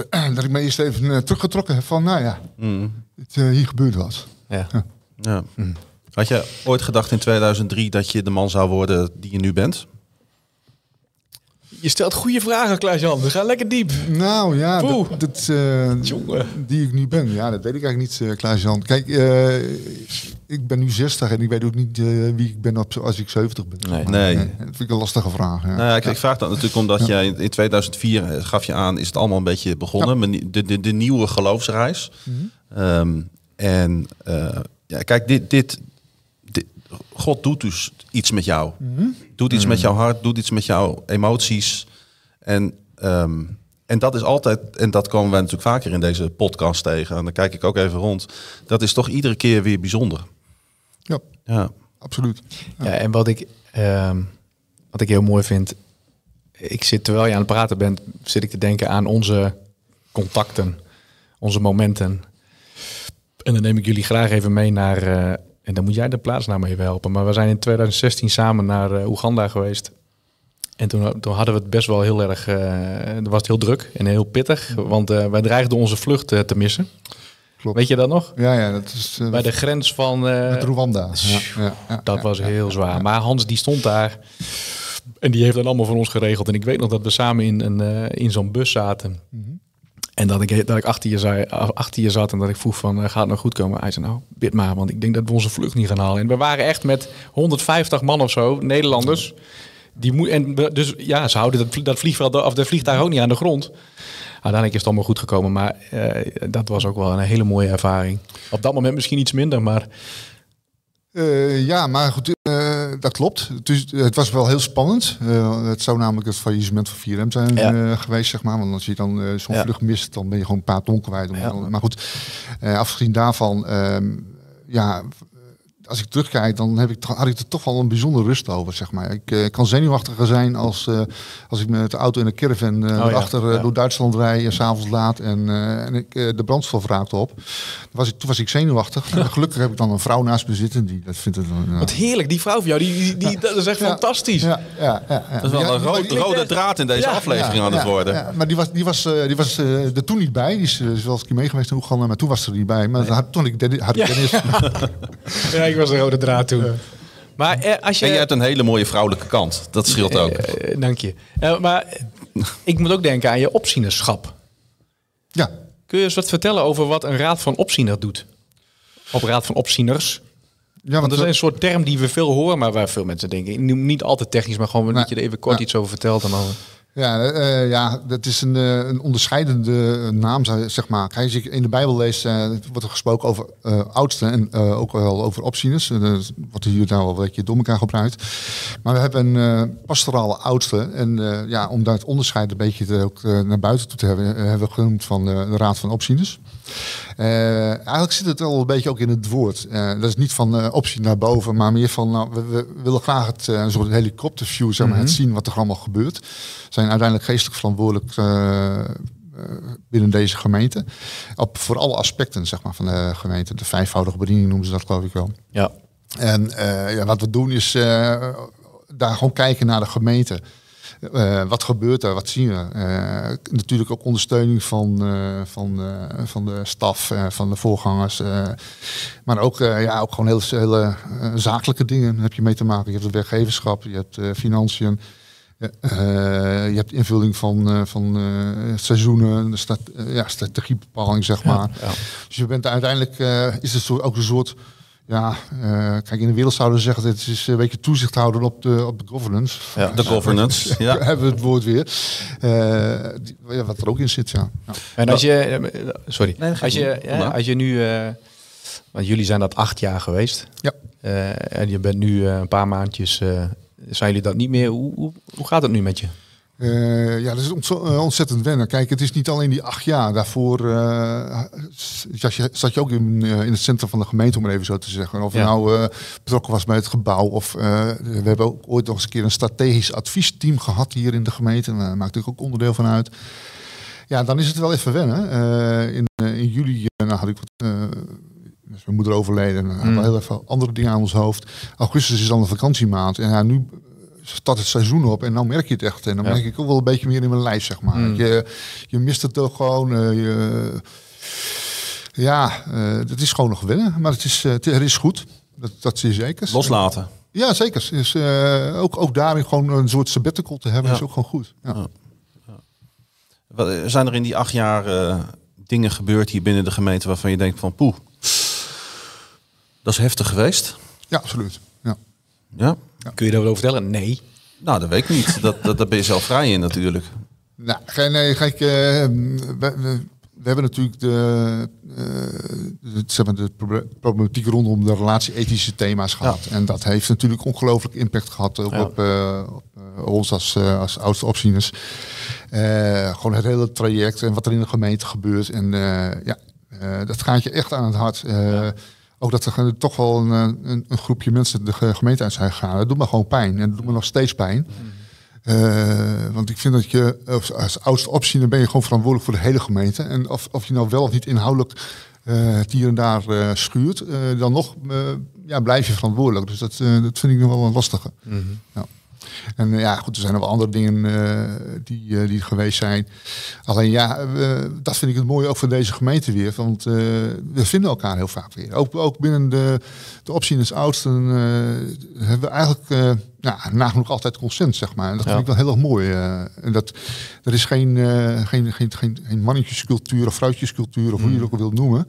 dat ik me eerst even uh, teruggetrokken heb van, nou ja, mm. het, uh, hier gebeurt wat. Ja. ja. Mm. Had je ooit gedacht in 2003 dat je de man zou worden die je nu bent? Je stelt goede vragen, Klaas-Jan. We gaan lekker diep. Nou ja, dat, dat uh, die ik nu ben. Ja, dat weet ik eigenlijk niet, uh, Klaas-Jan. Kijk, uh, ik ben nu 60 en ik weet ook niet wie ik ben op, als ik 70 ben. Nee. nee. Dat vind ik een lastige vraag. Ja. Nou, ik, ik, vraag dat natuurlijk omdat ja. jij in 2004 gaf je aan, is het allemaal een beetje begonnen. Ja. De, de, de, nieuwe geloofsreis. Mm -hmm. um, en ja, kijk, dit, dit, God doet dus iets met jou. Mm -hmm. Doet iets mm. met jouw hart, doet iets met jouw emoties. En, um, en dat is altijd, en dat komen wij natuurlijk vaker in deze podcast tegen. En dan kijk ik ook even rond. Dat is toch iedere keer weer bijzonder. Ja, ja. absoluut. Ja. ja en wat ik, um, wat ik heel mooi vind. Ik zit terwijl je aan het praten bent, zit ik te denken aan onze contacten, onze momenten. En dan neem ik jullie graag even mee naar. Uh, en dan moet jij de plaatsnaam even helpen. Maar we zijn in 2016 samen naar uh, Oeganda geweest. En toen, toen, hadden we het best wel heel erg. Uh, was het heel druk en heel pittig. Want uh, wij dreigden onze vlucht te missen. Klopt. Weet je dat nog? Ja, ja dat is. Bij de grens van. met Rwanda. Ja, ja, ja, dat was heel zwaar. Maar Hans die stond daar. En die heeft dat allemaal voor ons geregeld. En ik weet nog dat we samen in, een, in zo'n bus zaten. Mm Mhm. -hmm. En dat ik, dat ik achter, je achter zat en dat ik vroeg van, uh, gaat het nou goed komen? Hij zei, nou, bid maar, want ik denk dat we onze vlucht niet gaan halen. En we waren echt met 150 man of zo, Nederlanders. Die moet, en we, dus ja, ze houden dat, dat, vliegveld, of dat vliegtuig ook niet aan de grond. Uiteindelijk is het allemaal goed gekomen, maar uh, dat was ook wel een hele mooie ervaring. Op dat moment misschien iets minder, maar... Uh, ja, maar goed, uh, dat klopt. Dus, het was wel heel spannend. Uh, het zou namelijk het faillissement van 4M zijn ja. geweest, zeg maar. Want als je dan zo'n ja. vlucht mist, dan ben je gewoon een paar ton kwijt. Ja. Maar goed, afgezien daarvan, ja, als ik terugkijk, dan heb ik, had ik er toch wel een bijzondere rust over, zeg maar. Ik uh, kan zenuwachtiger zijn als, uh, als ik met de auto in een caravan uh, oh, erachter ja. door Duitsland rij, s'avonds laat en, en ik de brandstof raakte op. Was ik, toen was ik zenuwachtig. Gelukkig heb ik dan een vrouw naast me zitten, die dat vindt het. Wat heerlijk, die vrouw van jou, die, die, die dat is echt fantastisch. Ja, ja, ja, Dat is wel een rode, rode draad in deze aflevering aan het worden. maar die was, die was, die was er toen niet bij. Die is, is wel eens een keer mee geweest in Oeganda, maar toen was ze er niet bij. Maar nee. toen ik, had ik Dennis... ja, ik was een rode draad toen. Maar eh, als je... En je hebt een hele mooie vrouwelijke kant. Dat scheelt ook. Eh, eh, dank je. Maar ik moet ook denken aan je opzienerschap. Ja. Kun je eens wat vertellen over wat een raad van opziener doet? Op raad van opzieners. Ja, Want dat is een soort term die we veel horen, maar waar veel mensen denken. ik noem Niet altijd technisch, maar gewoon dat je er even kort Ja. iets over vertelt. En dan... Ja, eh, ja, dat is een, eh, een onderscheidende naam, zou- zeg maar. Kijk, als je in de Bijbel leest, eh, wordt er gesproken over eh oudsten en eh, ook wel over opzieners. Dat wordt hier nou wel een beetje door elkaar gebruikt. Maar we hebben een eh, pastorale oudste. En eh, ja, om daar het onderscheid een beetje te, ook, eh, naar buiten toe te hebben, eh, hebben we genoemd van eh, de Raad van Opzieners. Eh, eigenlijk zit het al een beetje ook in het woord. Eh, dat is niet van eh, optie naar boven, maar meer van nou, we, we willen graag het, eh, een soort helikopterview, zeg maar, het zien wat er allemaal gebeurt. Zijn uiteindelijk geestelijk verantwoordelijk eh, eh, binnen deze gemeente. Op, voor alle aspecten zeg maar, van de gemeente. De vijfvoudige bediening noemen ze dat geloof ik wel. Ja. En eh, ja, wat we doen is daar gewoon kijken naar de gemeente. Wat gebeurt er? Wat zien we? Natuurlijk ook ondersteuning van, van, van de staf, van de voorgangers. maar ook, ja, ook gewoon hele, hele zakelijke dingen heb je mee te maken. Je hebt het werkgeverschap, je hebt financiën. Eh, je hebt invulling van, eh, van eh, seizoenen, eh, ja, strategiebepaling, zeg maar. ja. Dus je bent uiteindelijk, eh, is het zo, ook een soort ja, eh, kijk, in de wereld zouden we zeggen, dit is een beetje toezicht houden op de, op de governance. Ja, De governance, ja. hebben we het woord weer. Eh, die- wat er ook in zit, ja. ja. En als je, sorry, Nee, dat als je, ja, als je nu, eh, want jullie zijn dat acht jaar geweest. Ja. Eh, en je bent nu een paar maandjes, eh, zijn jullie dat niet meer? Hoe, hoe, hoe gaat het nu met je? Eh, ja, dat is eh, ontzettend wennen. Kijk, het is niet alleen die acht jaar. Daarvoor eh, zat, je, zat je ook in, in het centrum van de gemeente, om het even zo te zeggen. Of Ja. nou betrokken was bij het gebouw. Of we hebben ook ooit nog eens een keer een strategisch adviesteam gehad hier in de gemeente. En daar maakt natuurlijk ook onderdeel van uit. Ja, dan is het wel even wennen. In, in juli nou had ik wat. Eh, is mijn moeder overleden. En Mm. heel even andere dingen aan ons hoofd. Augustus is dan de vakantiemaand. En ja, nu start het seizoen op en dan merk je het echt. En dan Ja. merk ik ook wel een beetje meer in mijn lijf, zeg maar. Mm. Je, je mist het toch gewoon. eh, je, ja, eh het is gewoon nog wennen. Maar het is, eh, het, is goed. Dat, dat is zeker. Loslaten. Ja, zeker. Is, eh, ook, ook daarin gewoon een soort sabbatical te hebben Ja. is ook gewoon goed. Ja. Zijn er in die acht jaar eh, dingen gebeurd hier binnen de gemeente waarvan je denkt van poeh, dat is heftig geweest? ja, absoluut. Ja. Ja? Kun je daarover vertellen? Nee. Nou, dat weet ik niet. Dat, dat, daar ben je zelf vrij in natuurlijk. Nou, nee, kijk, eh, we, we, we hebben natuurlijk de, eh, de, zeg maar de proble- problematiek rondom de relatie-ethische thema's gehad. En dat heeft natuurlijk ongelooflijk impact gehad ook Ja. op, eh, op eh, ons als, als oudste opzieners. Eh, gewoon het hele traject en wat er in de gemeente gebeurt. En eh, ja, eh, dat gaat je echt aan het hart. Eh, Ook dat er toch wel een, eh, een, een groepje mensen de ge- gemeente uit zijn gegaan. Dat doet me gewoon pijn. En dat doet me nog steeds pijn. Eh, want ik vind dat je als, als oudste opziener ben je gewoon verantwoordelijk voor de hele gemeente. En of, of je nou wel of niet inhoudelijk eh, het hier en daar eh, schuurt, eh, dan nog eh, ja, blijf je verantwoordelijk. Dus dat, eh, dat vind ik nog wel een lastige. Ja. En eh, ja, goed, er zijn nog andere dingen eh, die, eh, die geweest zijn. Alleen ja, dat vind ik het mooie ook van deze gemeente weer. Want we vinden elkaar heel vaak weer. Ook, ook binnen de, de opzieners oudsten eh, hebben we eigenlijk ja, nagenoeg altijd consent, zeg maar. En dat Ja. vind ik wel heel erg mooi. eh. en dat, er is geen, eh, geen, geen, geen, geen mannetjescultuur of vrouwtjescultuur, of hoe je het ook wilt noemen.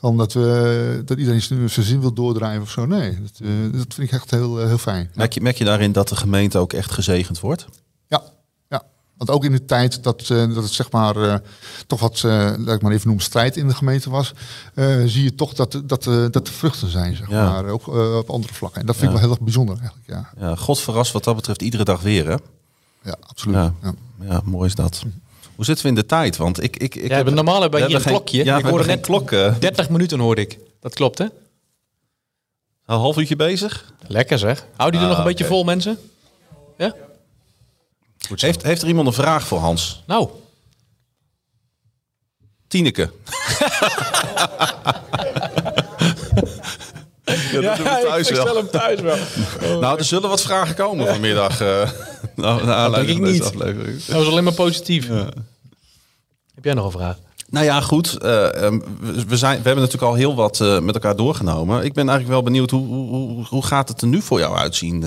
Omdat we, dat iedereen zijn zin wil doordrijven of zo. Nee, dat, eh, dat vind ik echt heel, heel fijn. Merk je, merk je daarin dat de gemeente ook echt gezegend wordt? Ja. Want ook in de tijd dat, eh, dat het zeg maar eh, toch wat, eh laat ik maar even noemen, strijd in de gemeente was, eh, zie je toch dat, dat, eh, dat er vruchten zijn, zeg Ja. maar, ook eh, op andere vlakken. En dat vind Ja. ik wel heel erg bijzonder eigenlijk, ja. Ja, God verrast wat dat betreft iedere dag weer, hè? Ja, absoluut. Ja. Ja. Ja, mooi is dat. Hoe zitten we in de tijd? Want ik... ik, ik Ja, heb- normaal hebben we hier een geen- klokje. Ja, Ik hoorde net- klok. eh, 30 minuten hoorde ik. Dat klopt, hè? een half uurtje bezig. Lekker zeg. Hou die er nog een beetje vol, mensen? Ja? Heeft, heeft er iemand een vraag voor Hans? Nou, Tineke. ja, dat doen we thuis wel. hem thuis wel. Nou, er zullen wat vragen komen vanmiddag. nou, aanleiding denk ik niet. aflevering. Dat was alleen maar positief. Heb jij nog een vraag? Nou ja, goed. eh, ehm, we, zijn, we hebben natuurlijk al heel wat eh, met elkaar doorgenomen. Ik ben eigenlijk wel benieuwd, hoe, hoe, hoe, hoe gaat het er nu voor jou uitzien?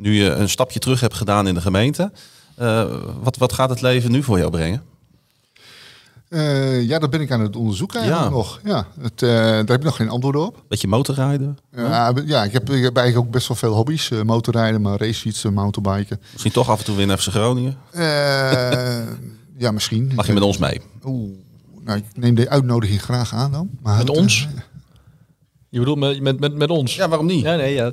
Nu je een stapje terug hebt gedaan in de gemeente. Eh, wat, wat gaat het leven nu voor jou brengen? Eh, ja, dat ben ik aan het onderzoeken eigenlijk Ja. nog. Ja, het, eh, daar heb ik nog geen antwoord op. Beetje motorrijden. Ja, ja ik, heb, ik heb eigenlijk ook best wel veel hobby's. Eh, motorrijden, maar racefietsen, mountainbiken. Misschien toch af en toe winnen FC Groningen. Ja, misschien. Mag je met ons mee? Oeh, nou, ik neem de uitnodiging graag aan dan. Maar Met het, ons? Je bedoelt met, met, met, met ons? Ja, waarom niet? Ja, nee, ja.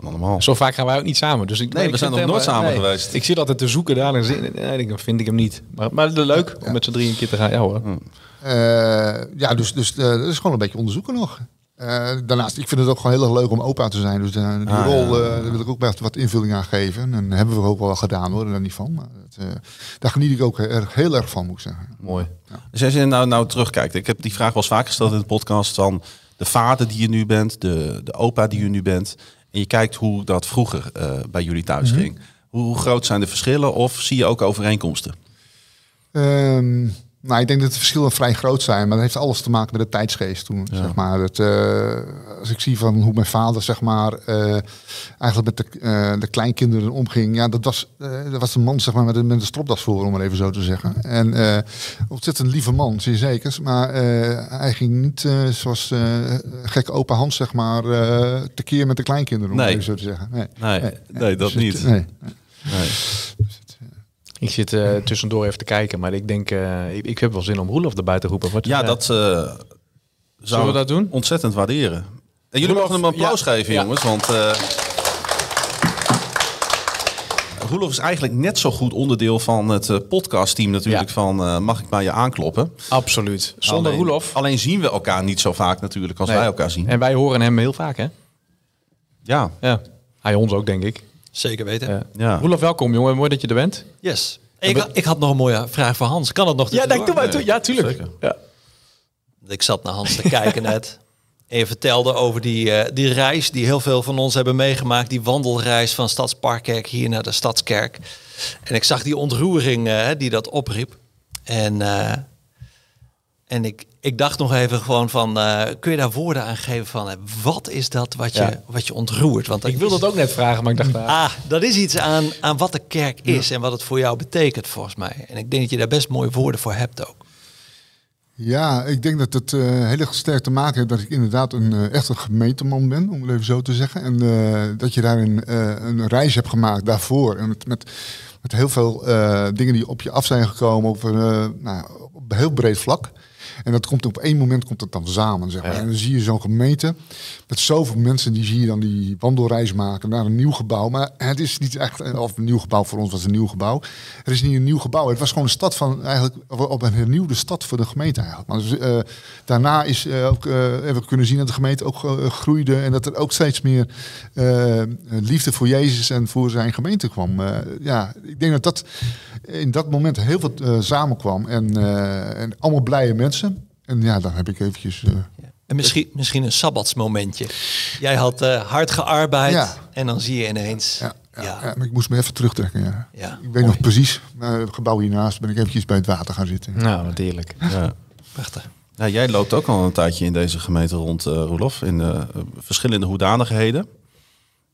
Kan allemaal. Zo vaak gaan wij ook niet samen. Dus ik, Nee, ik we zijn nog nooit samen geweest. Ik zit altijd te zoeken daar en zin. Nee, dan vind ik hem niet. Maar, maar leuk om met z'n drieën een keer te gaan. Ja hoor. eh, ja, dus, dus eh, dat is gewoon een beetje onderzoeken nog. Eh, daarnaast, ik vind het ook gewoon heel erg leuk om opa te zijn. Dus die Ah, rol, ja. eh, daar wil ik ook best wat invulling aan geven. En dat hebben we ook wel gedaan hoor, daar niet van. Maar dat, eh, daar geniet ik ook heel erg, heel erg van, moet ik zeggen. Mooi. Dus als je nou, nou terugkijkt, ik heb die vraag wel eens vaak gesteld in de podcast van de vader die je nu bent, de, de opa die je nu bent. En je kijkt hoe dat vroeger eh, bij jullie thuis Mhm. ging. Hoe, hoe groot zijn de verschillen of zie je ook overeenkomsten? Ehm, nou, ik denk dat de verschillen vrij groot zijn, maar dat heeft alles te maken met de tijdsgeest toen. Zeg maar. het, eh, als ik zie van hoe mijn vader zeg maar, eh, eigenlijk met de, eh, de kleinkinderen omging, ja, dat was, dat was een man zeg maar, met, een, met een stropdas voor, om het even zo te zeggen. En ontzettend lieve man, zeer zeker. Maar hij ging niet zoals gekke opa Hans zeg maar, tekeer met de kleinkinderen, om Nee. even zo te zeggen. Nee, Nee, nee, dat Dus het- niet. nee. Nee. Ik zit eh, tussendoor even te kijken. Maar ik denk, eh, ik, ik heb wel zin om Roelof erbij te roepen. Wat, Ja, dat eh zou we dat doen? ontzettend waarderen. En jullie Roelof, mogen hem een applaus ja. geven, Ja. jongens. Want eh Roelof is eigenlijk net zo goed onderdeel van het podcastteam natuurlijk. Ja. Van eh, mag ik bij je aankloppen? Absoluut. Zonder Alleen- Roelof. Alleen zien we elkaar niet zo vaak natuurlijk als Nee. wij elkaar zien. En wij horen hem heel vaak, hè? Ja, Ja. Hij ons ook, denk ik. Zeker weten. Ja. ja. Roelof, welkom, jongen. Mooi dat je er bent. Yes. Ik, had- ik had nog een mooie vraag voor Hans. Kan het nog tussendoor? maar toe. Ja, tuurlijk. Zeker. Ja. Ik zat naar Hans te kijken net. En je vertelde over die, eh, die reis die heel veel van ons hebben meegemaakt. Die wandelreis van Stadsparkkerk hier naar de Stadskerk. En ik zag die ontroering eh, die dat opriep. En, eh, en ik, ik dacht nog even gewoon van... eh, kun je daar woorden aan geven van... eh, wat is dat wat je, Ja. wat je ontroert? Want Ik wilde is- het ook net vragen, maar ik dacht... ah, Ah, dat is iets aan, aan wat de kerk is en wat het voor jou betekent, volgens mij. En ik denk dat je daar best mooie woorden voor hebt ook. Ja, ik denk dat het eh, heel erg sterk te maken heeft dat ik inderdaad een eh, echt een gemeenteman ben, om het even zo te zeggen. En eh, dat je daar een, eh, een reis hebt gemaakt daarvoor. En met, met, met heel veel eh, dingen die op je af zijn gekomen over eh, nou, op een heel breed vlak. En dat komt op één moment komt het dan samen, zeg maar. En dan zie je zo'n gemeente met zoveel mensen die zie je dan die wandelreis maken naar een nieuw gebouw. Maar het is niet echt, of een nieuw gebouw voor ons was een nieuw gebouw. Het is niet een nieuw gebouw. Het was gewoon een stad van eigenlijk op een hernieuwde stad voor de gemeente eigenlijk. Maar dus, eh, daarna is eh, ook eh, hebben we kunnen zien dat de gemeente ook groeide en dat er ook steeds meer liefde voor Jezus en voor zijn gemeente kwam. Ja, ik denk dat dat in dat moment heel veel eh, samenkwam en, eh, en allemaal blije mensen. En ja, dan heb ik eventjes. eh, En misschien, misschien een sabbatsmomentje. Jij had eh, hard gearbeid Ja. en dan zie je ineens... ja, ja, ja, ja, maar ik moest me even terugtrekken. Ja. Ja, ik weet nog precies, eh, het gebouw hiernaast ben ik eventjes bij het water gaan zitten. Nou, wat heerlijk. Ja. prachtig. Ja, jij loopt ook al een tijdje in deze gemeente rond, eh Roelof, in eh, verschillende hoedanigheden.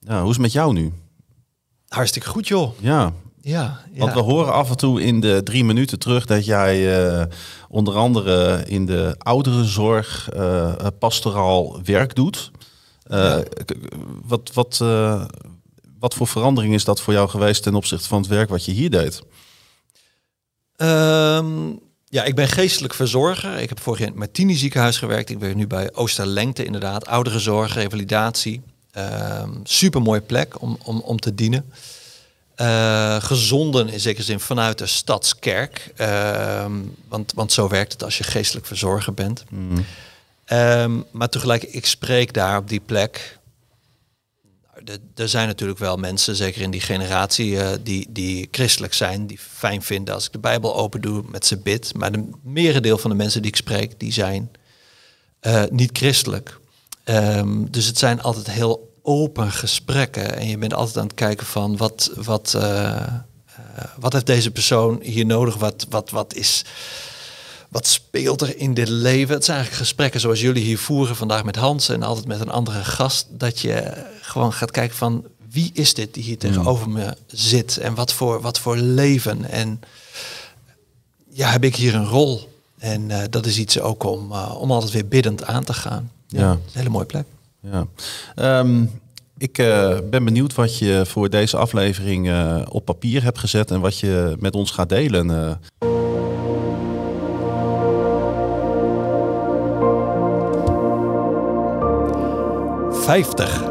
Ja, hoe is het met jou nu? Hartstikke goed, joh. Ja, Ja, want ja. we horen af en toe in de drie minuten terug dat jij eh, onder andere in de ouderenzorg eh pastoraal werk doet. Eh, wat, wat, wat voor verandering is dat voor jou geweest ten opzichte van het werk wat je hier deed? Ehm, ja, ik ben geestelijk verzorger. Ik heb vorig jaar in het Martini ziekenhuis gewerkt. Ik werk nu bij Oosterlengte inderdaad. Ouderenzorg, revalidatie. Ehm Super mooie plek om, om, om te dienen. Eh, gezonden in zekere zin vanuit de stadskerk. Ehm, want, want zo werkt het als je geestelijk verzorger bent. Ehm, maar tegelijk, ik spreek daar op die plek. Nou, er- Er zijn natuurlijk wel mensen, zeker in die generatie, eh, die, die christelijk zijn, die fijn vinden als ik de Bijbel open doe met ze bid. Maar de merendeel van de mensen die ik spreek, die zijn eh, niet christelijk. Ehm, dus het zijn altijd heel open gesprekken. En je bent altijd aan het kijken van wat, wat, eh, eh, wat heeft deze persoon hier nodig? Wat, wat, wat is wat speelt er in dit leven? Het zijn eigenlijk gesprekken zoals jullie hier voeren vandaag met Hans en altijd met een andere gast. Dat je gewoon gaat kijken van wie is dit die hier tegenover me zit en wat voor, wat voor leven. En ja, heb ik hier een rol? En eh, dat is iets ook om, om altijd weer biddend aan te gaan. Ja, Ja. een hele mooie plek. Ja. Ehm, ik eh, ben benieuwd wat je voor deze aflevering eh, op papier hebt gezet en wat je met ons gaat delen. eh. 50.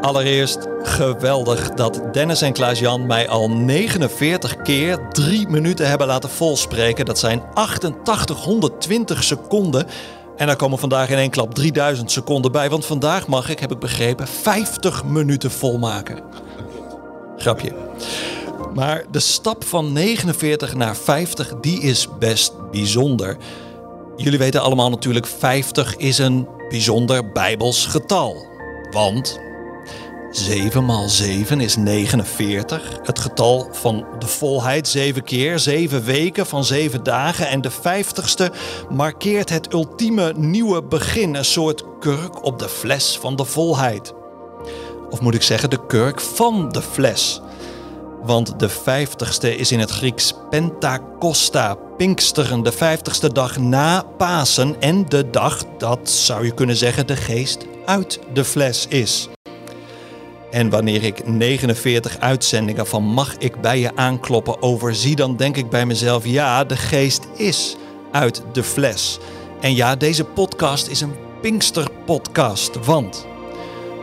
Allereerst geweldig dat Dennis en Klaas-Jan mij al 49 keer drie minuten hebben laten volspreken. Dat zijn 8820 seconden. En daar komen vandaag in één klap 3000 seconden bij. Want vandaag mag ik, heb ik begrepen, 50 minuten volmaken. Grapje. Maar de stap van 49 naar 50, die is best bijzonder. Jullie weten allemaal natuurlijk, 50 is een bijzonder bijbels getal. Want 7 maal 7 is 49. Het getal van de volheid, 7 keer, 7 weken van 7 dagen. En de 50ste markeert het ultieme nieuwe begin. Een soort kurk op de fles van de volheid. Of moet ik zeggen, de kurk van de fles. Want de vijftigste is in het Grieks Pentakosta, Pinksteren, de vijftigste dag na Pasen en de dag dat, zou je kunnen zeggen, de geest uit de fles is. En wanneer ik 49 uitzendingen van Mag ik bij je aankloppen overzie, dan denk ik bij mezelf, ja, de geest is uit de fles. En ja, deze podcast is een Pinksterpodcast, want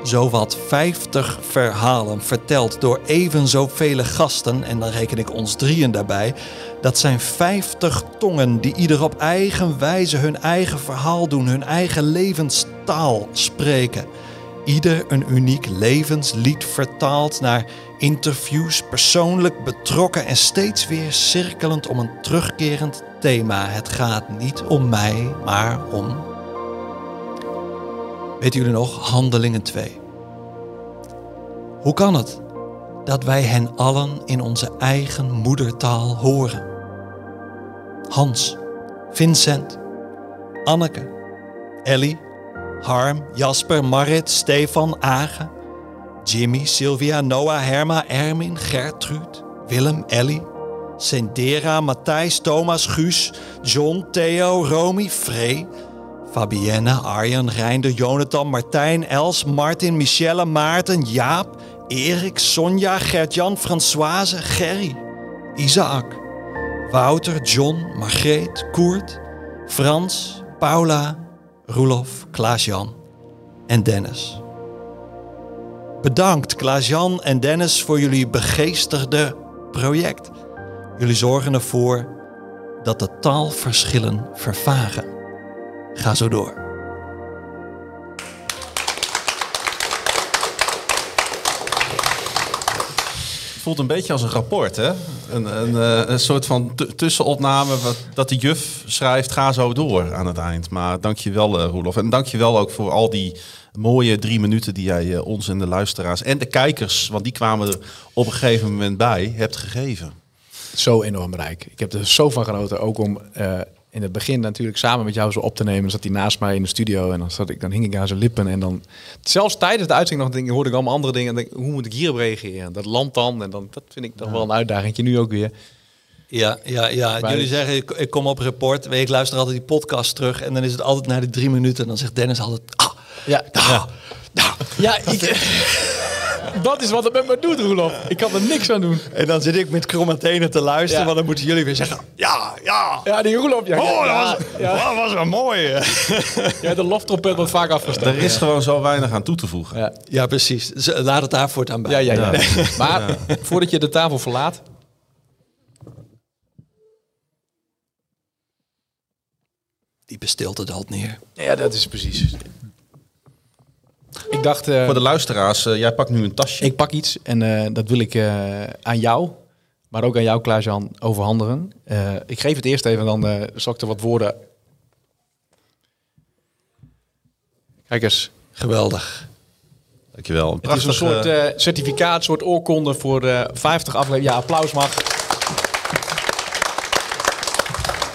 zowat 50 verhalen verteld door even zoveel gasten, en dan reken ik ons drieën daarbij. Dat zijn 50 tongen die ieder op eigen wijze hun eigen verhaal doen, hun eigen levenstaal spreken. Ieder een uniek levenslied vertaald naar interviews, persoonlijk betrokken en steeds weer cirkelend om een terugkerend thema. Het gaat niet om mij, maar om Weten jullie nog? Handelingen 2. Hoe kan het dat wij hen allen in onze eigen moedertaal horen? Hans, Vincent, Anneke, Ellie, Harm, Jasper, Marit, Stefan, Age, Jimmy, Sylvia, Noah, Herma, Ermin, Gertrude, Willem, Ellie, Sendera, Matthijs, Thomas, Guus, John, Theo, Romy, Frey, Fabienne, Arjen, Reinder, Jonathan, Martijn, Els, Martin, Michelle, Maarten, Jaap, Erik, Sonja, Gert-Jan, Françoise, Gerry, Isaac, Wouter, John, Margreet, Koert, Frans, Paula, Roelof, Klaas-Jan en Dennis. Bedankt Klaas-Jan en Dennis voor jullie begeesterde project. Jullie zorgen ervoor dat de taalverschillen vervagen. Ga zo door. Voelt een beetje als een rapport, hè? Een, een, eh, een soort van tussenopname wat, dat de juf schrijft, ga zo door aan het eind. Maar dank je wel, eh, Roelof. En dank je wel ook voor al die mooie drie minuten die jij eh, ons en de luisteraars en de kijkers, want die kwamen er op een gegeven moment bij, hebt gegeven. Zo enorm rijk. Ik heb er zo van genoten. Ook om in het begin natuurlijk samen met jou zo op te nemen. Zat hij naast mij in de studio en dan, zat ik, dan hing ik aan zijn lippen. En dan, zelfs tijdens de uitzending nog denk, hoorde ik allemaal andere dingen. En denk, hoe moet ik hierop reageren? Dat land dan. En dan, dat vind ik toch wel een uitdaging. Nu ook weer. Ja, ja, ja. Jullie zeggen, ik, ik kom op rapport. Weet Ik luister altijd die podcast terug. En dan is het altijd na de drie minuten. En dan zegt Dennis altijd... Ah, Ja, nou, nou. ja ik, dat is wat het met me doet, Roelof. Ik kan er niks aan doen. En dan zit ik met kromme tenen te luisteren. Ja. Want dan moeten jullie weer zeggen... Ja, ja. Ja, die Roelof. Ja, Oh, ja, dat was, ja, dat was wel mooi. ja, de loftrompet wordt vaak afgestaan. Er is gewoon zo weinig aan toe te voegen. Ja, Ja, precies. Laat het daar voortaan bij. ja, ja. ja. Maar voordat je de tafel verlaat, Diepe stilte daalt neer. Ja, dat is precies. Ik dacht, eh, Voor de luisteraars, eh, jij pakt nu een tasje. ik pak iets en eh, dat wil ik eh, aan jou, maar ook aan jou, Klaas-Jan, overhandigen. Eh, ik geef het eerst even, dan eh zal ik er wat woorden... Kijk eens, Geweldig. Dankjewel. Een het is een soort eh, certificaat, een soort oorkonde voor eh 50 afleveringen. Ja, applaus mag.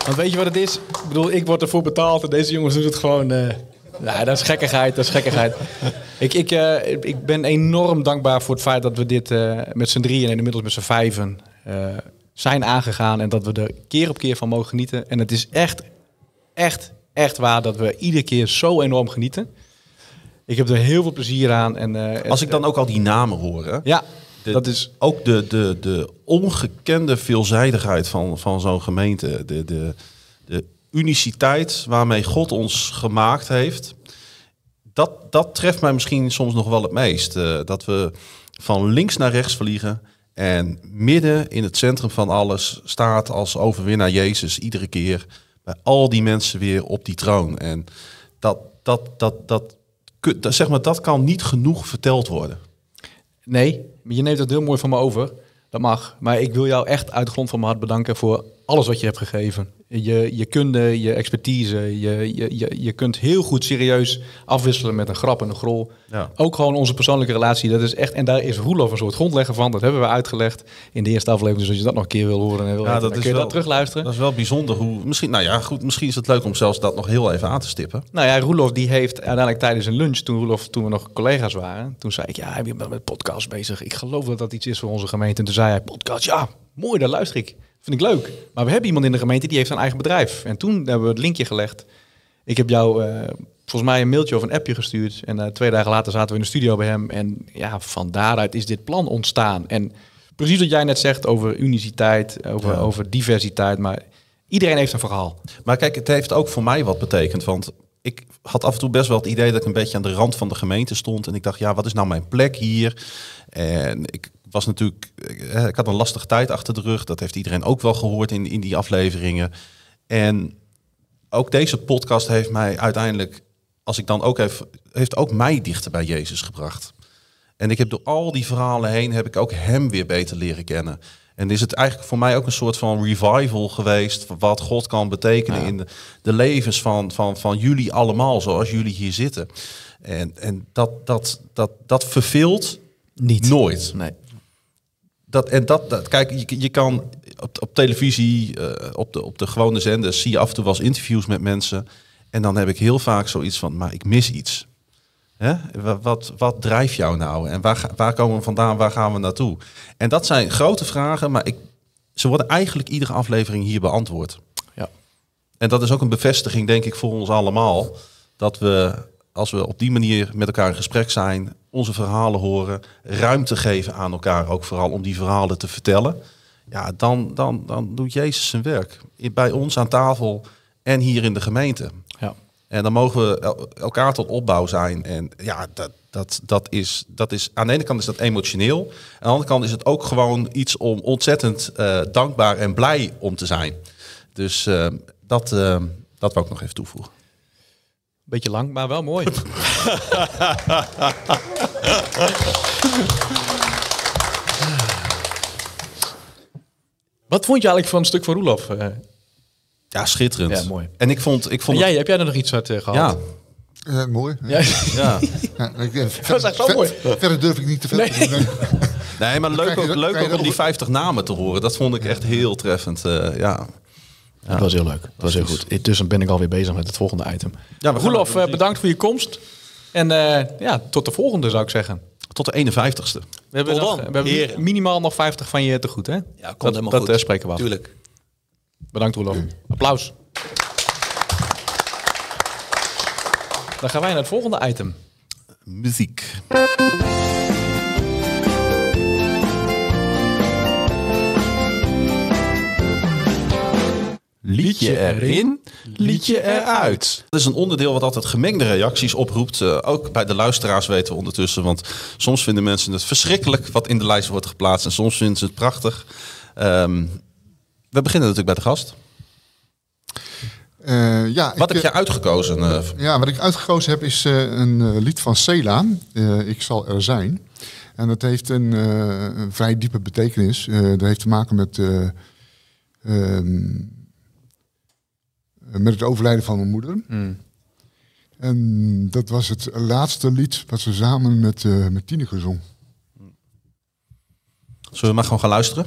Want weet je wat het is? Ik bedoel, ik word ervoor betaald en deze jongens doen het gewoon... nou, dat is gekkigheid, dat is gekkigheid. ik, ik, eh, ik ben enorm dankbaar voor het feit dat we dit eh, met z'n drieën en inmiddels met z'n vijven... eh, zijn aangegaan en dat we er keer op keer van mogen genieten. En het is echt, echt, echt waar dat we iedere keer zo enorm genieten. Ik heb er heel veel plezier aan. En, Als ik dan ook al die namen hoor, hè, Ja, de- dat is... ook de, de, de ongekende veelzijdigheid van, van zo'n gemeente. De, de uniciteit waarmee God ons gemaakt heeft. Dat, dat treft mij misschien soms nog wel het meest. Eh, dat we van links naar rechts vliegen. En midden in het centrum van alles staat als overwinnaar Jezus iedere keer bij al die mensen weer op die troon. En dat, dat, dat, dat, dat, zeg maar, dat kan niet genoeg verteld worden. Nee, je neemt het heel mooi van me over. Dat mag. Maar ik wil jou echt uit grond van mijn hart bedanken voor alles wat je hebt gegeven. Je, je kunde, je expertise. Je, je, je, je kunt heel goed serieus afwisselen met een grap en een grol. Ja. Ook gewoon onze persoonlijke relatie. Dat is echt, en daar is Roelof een soort grondlegger van. Dat hebben we uitgelegd in de eerste aflevering. Dus als je dat nog een keer wil horen en wil Ja, weten, dat dan is kun je wel- dat terugluisteren. Dat is wel bijzonder hoe. Misschien, nou ja, goed, misschien is het leuk om zelfs dat nog heel even aan te stippen. Nou ja, Roelof die heeft uiteindelijk tijdens een lunch, toen, Roelof, toen we nog collega's waren, toen zei ik, ja, ik ben met podcast bezig. Ik geloof dat dat iets is voor onze gemeente. En toen zei hij, podcast, ja, mooi, daar luister ik. Vind ik leuk. Maar we hebben iemand in de gemeente die heeft een eigen bedrijf. En toen hebben we het linkje gelegd. Ik heb jou eh, volgens mij een mailtje of een appje gestuurd. En eh, twee dagen later zaten we in de studio bij hem. En ja, van daaruit is dit plan ontstaan. En precies wat jij net zegt over uniciteit, over, Ja. over diversiteit. Maar iedereen heeft een verhaal. Maar kijk, het heeft ook voor mij wat betekend. Want ik had af en toe best wel het idee dat ik een beetje aan de rand van de gemeente stond. En ik dacht, ja, wat is nou mijn plek hier? En ik was natuurlijk, eh, ik had een lastige tijd achter de rug. Dat heeft iedereen ook wel gehoord in, in die afleveringen. En ook deze podcast heeft mij uiteindelijk, als ik dan ook even, heeft ook mij dichter bij Jezus gebracht. En ik heb door al die verhalen heen heb ik ook hem weer beter leren kennen. En is het eigenlijk voor mij ook een soort van revival geweest van wat God kan betekenen in de, de levens van, van, van jullie allemaal, zoals jullie hier zitten. En, en dat, dat, dat, dat verveelt Niet. nooit. Nee. Dat, en dat, dat, kijk, je, je kan op, op televisie, eh, op, de, op de gewone zenders, zie je af en toe wel eens interviews met mensen. En dan heb ik heel vaak zoiets van, maar ik mis iets. Hè? Wa- Wat, wat drijft jou nou? En waar, waar komen we vandaan? Waar gaan we naartoe? En dat zijn grote vragen, maar ik, ze worden eigenlijk iedere aflevering hier beantwoord. Ja. En dat is ook een bevestiging, denk ik, voor ons allemaal. Dat we, als we op die manier met elkaar in gesprek zijn, onze verhalen horen, ruimte geven aan elkaar, ook vooral om die verhalen te vertellen. Ja, dan, dan, dan doet Jezus zijn werk. Bij ons aan tafel en hier in de gemeente. Ja. En dan mogen we el- elkaar tot opbouw zijn. En ja, dat, dat, dat, is, dat is. Aan de ene kant is dat emotioneel. Aan de andere kant is het ook gewoon iets om ontzettend eh, dankbaar en blij om te zijn. Dus eh, dat, eh, dat wou ik nog even toevoegen. Beetje lang, maar wel mooi. Wat vond je eigenlijk van een stuk van Roelof? Eh, Ja, schitterend. Ja, mooi. En ik vond, ik en vond het- jij, heb jij er nog iets uit eh, gehad? ja, Eh, mooi. Ja. ja. Ja, ik, Dat is verder, echt zo mooi. ver- verder durf ik niet te veel Nee. te doen. nee. Maar leuk ook, leuk ook om die nog- 50 namen te horen. Dat vond ik echt heel treffend. eh, ja. Dat was heel leuk. Dat was heel goed. Intussen ben ik alweer bezig met het volgende item. Ja, Roelof, eh, bedankt voor je komst. En eh, ja, tot de volgende zou ik zeggen. Tot de 51ste. We hebben, nog, we hebben minimaal nog 50 van je te goed, hè? Ja, komt dat, helemaal dat goed. eh, spreken we af. Tuurlijk. Bedankt Roelof. Applaus. Dan gaan wij naar het volgende item. Muziek. Liedje erin, liedje eruit. Dat is een onderdeel wat altijd gemengde reacties oproept. Eh, ook bij de luisteraars weten we ondertussen. Want soms vinden mensen het verschrikkelijk wat in de lijst wordt geplaatst. En soms vinden ze het prachtig. Ehm, we beginnen natuurlijk bij de gast. Eh, ja, Wat ik, heb eh, jij uitgekozen? eh, Ja, wat ik uitgekozen heb is eh, een eh, lied van Cela, eh, Ik zal er zijn. En dat heeft een, eh, een vrij diepe betekenis. Eh, dat heeft te maken met, eh, ehm, met het overlijden van mijn moeder. En dat was het laatste lied wat ze samen met, eh met Tineke zong. Zullen we maar gewoon gaan luisteren?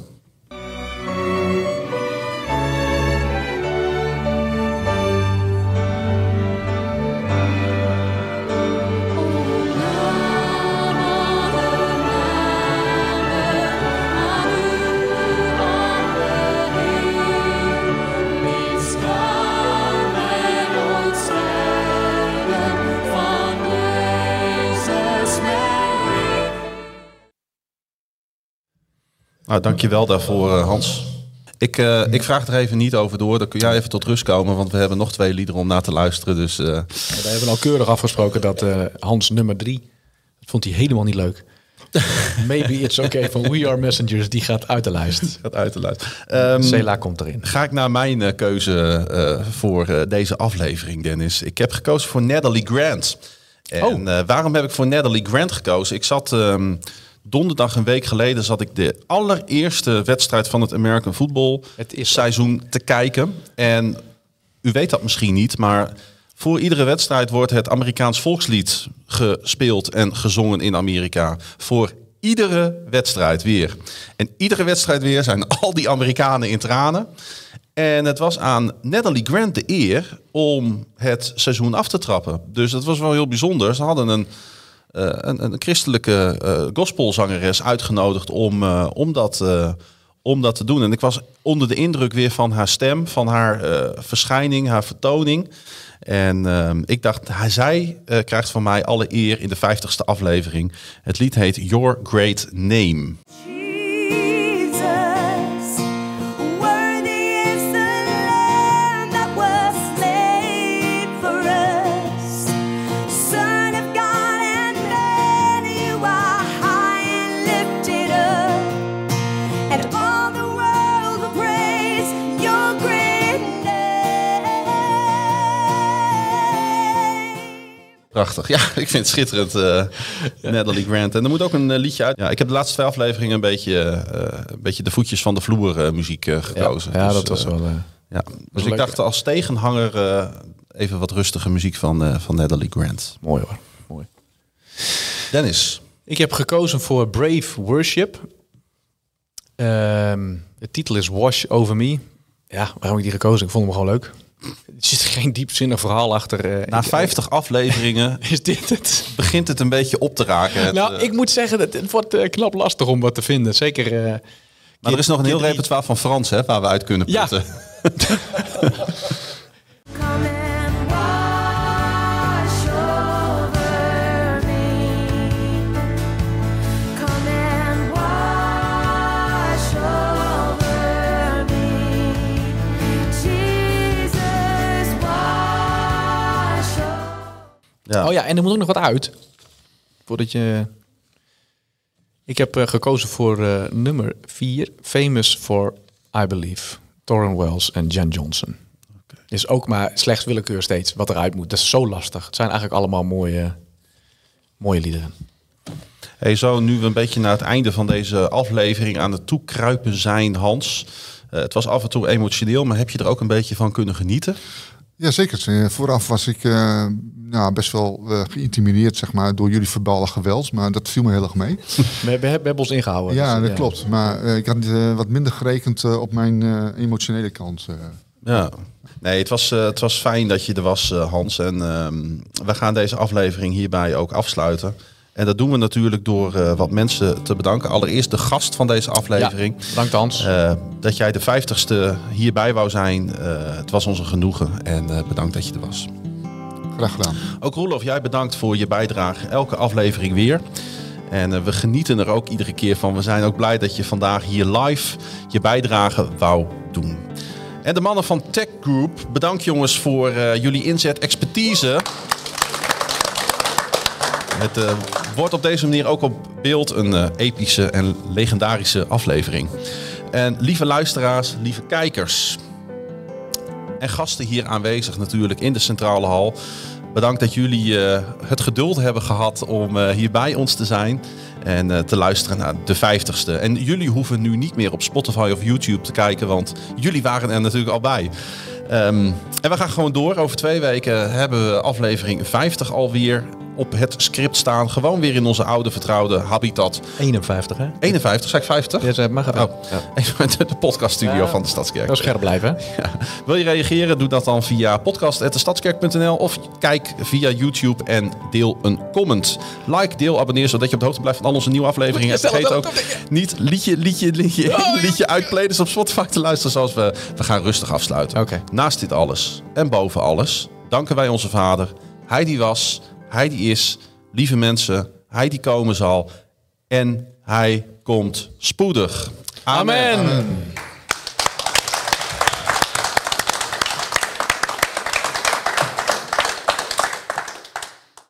Nou, dankjewel daarvoor, eh, Hans. Ik, eh, ik vraag er even niet over door. Dan kun jij even tot rust komen, want we hebben nog twee liederen om naar te luisteren. Dus eh, Ja, we hebben al keurig afgesproken dat Hans nummer drie, dat vond hij helemaal niet leuk. Maybe it's okay van We Are Messengers, die gaat uit de lijst. gaat uit de luid. Ehm, Cela komt erin. Ga ik naar mijn keuze voor deze aflevering, Dennis. Ik heb gekozen voor Natalie Grant. En Oh. waarom heb ik voor Natalie Grant gekozen? Ik zat ehm, donderdag een week geleden zat ik de allereerste wedstrijd van het American Football Het is- seizoen te kijken. En u weet dat misschien niet, maar voor iedere wedstrijd wordt het Amerikaans volkslied gespeeld en gezongen in Amerika. Voor iedere wedstrijd weer. En iedere wedstrijd weer zijn al die Amerikanen in tranen. En het was aan Natalie Grant de eer om het seizoen af te trappen. Dus dat was wel heel bijzonder. Ze hadden een, een, een christelijke eh gospelzangeres uitgenodigd om, eh, om, dat, eh, om dat te doen. En ik was onder de indruk weer van haar stem, van haar eh, verschijning, haar vertoning. En ik dacht, zij eh, krijgt van mij alle eer in de 50ste aflevering. Het lied heet Your Great Name. Prachtig. Ja, ik vind het schitterend, eh Natalie Grant. En er moet ook een eh, liedje uit. Ja, ik heb de laatste twee afleveringen een beetje, eh, een beetje de voetjes van de vloer muziek eh, gekozen. Ja, Dus, dat was wel... eh, Ja. Dus ik leuk. dacht als tegenhanger eh, even wat rustige muziek van, eh, van Natalie Grant. mooi hoor. Mooi. Dennis. Ik heb gekozen voor Brave Worship. Ehm, de titel is Wash Over Me. Ja, waarom heb ik die gekozen? Ik vond hem gewoon leuk. Er zit geen diepzinnig verhaal achter. eh, Na ik- 50 afleveringen Is dit het? begint het een beetje op te raken. Het, nou, eh, ik moet zeggen, dat het wordt eh, knap lastig om wat te vinden. Zeker... maar er is nog een heel repertoire van Frans hè, waar we uit kunnen Ja. putten. Come Ja. Oh ja, en er moet ook nog wat uit. Voordat je... Ik heb eh, gekozen voor eh, nummer 4. Famous for I Believe. Torrin Wells en Jan Johnson. Is ook maar slechts willekeur steeds wat eruit moet. Dat is zo lastig. Het zijn eigenlijk allemaal mooie, mooie liederen. Hey, zo nu we een beetje naar het einde van deze aflevering aan het toekruipen zijn, Hans. Eh, het was af en toe emotioneel, maar heb je er ook een beetje van kunnen genieten? Ja, zeker. Eh, Vooraf was ik eh, nou, best wel eh, geïntimideerd zeg maar, door jullie verbale geweld. Maar dat viel me heel erg mee. We, hebben- we hebben ons ingehouden. ja, dus, dat klopt. Maar ik had wat minder gerekend op mijn eh, emotionele kant. eh. Ja. Nee, het was, eh, het was fijn dat je er was, eh, Hans. En ehm, we gaan deze aflevering hierbij ook afsluiten. En dat doen we natuurlijk door eh, wat mensen te bedanken. Allereerst de gast van deze aflevering. Ja, bedankt Hans. Eh, dat jij de vijftigste hierbij wou zijn. Eh, het was ons een genoegen. En bedankt dat je er was. Graag gedaan. Ook Roelof, jij bedankt voor je bijdrage. Elke aflevering weer. En we genieten er ook iedere keer van. We zijn ook blij dat je vandaag hier live je bijdrage wou doen. En de mannen van Tech Group, bedankt jongens voor jullie inzet, expertise. Het eh, wordt op deze manier ook op beeld een eh, epische en legendarische aflevering. En lieve luisteraars, lieve kijkers, en gasten hier aanwezig natuurlijk in de centrale hal. Bedankt dat jullie eh, het geduld hebben gehad om eh, hier bij ons te zijn en te luisteren naar de 50ste. En jullie hoeven nu niet meer op Spotify of YouTube te kijken, want jullie waren er natuurlijk al bij. Ehm, en we gaan gewoon door. Over twee weken hebben we aflevering 50 alweer op het script staan. Gewoon weer in onze oude vertrouwde habitat. 51 hè? 51, zeg ik 50? Ja, ze- mag het Oh. Ja. de podcaststudio Ja. van de Stadskerk. Wel scherp blijven. Ja. Wil je reageren? Doe dat dan via podcast.destadskerk.nl of kijk via YouTube en deel een comment. Like, deel, abonneer, zodat je op de hoogte blijft van al onze nieuwe afleveringen. En vergeet ook niet liedje, liedje, liedje, Oh, liedje uit playlists op Spotify te luisteren zoals we... We gaan rustig afsluiten. Oké. Naast dit alles en boven alles danken wij onze Vader. Hij die was, hij die is, lieve mensen, hij die komen zal en hij komt spoedig. Amen. Amen.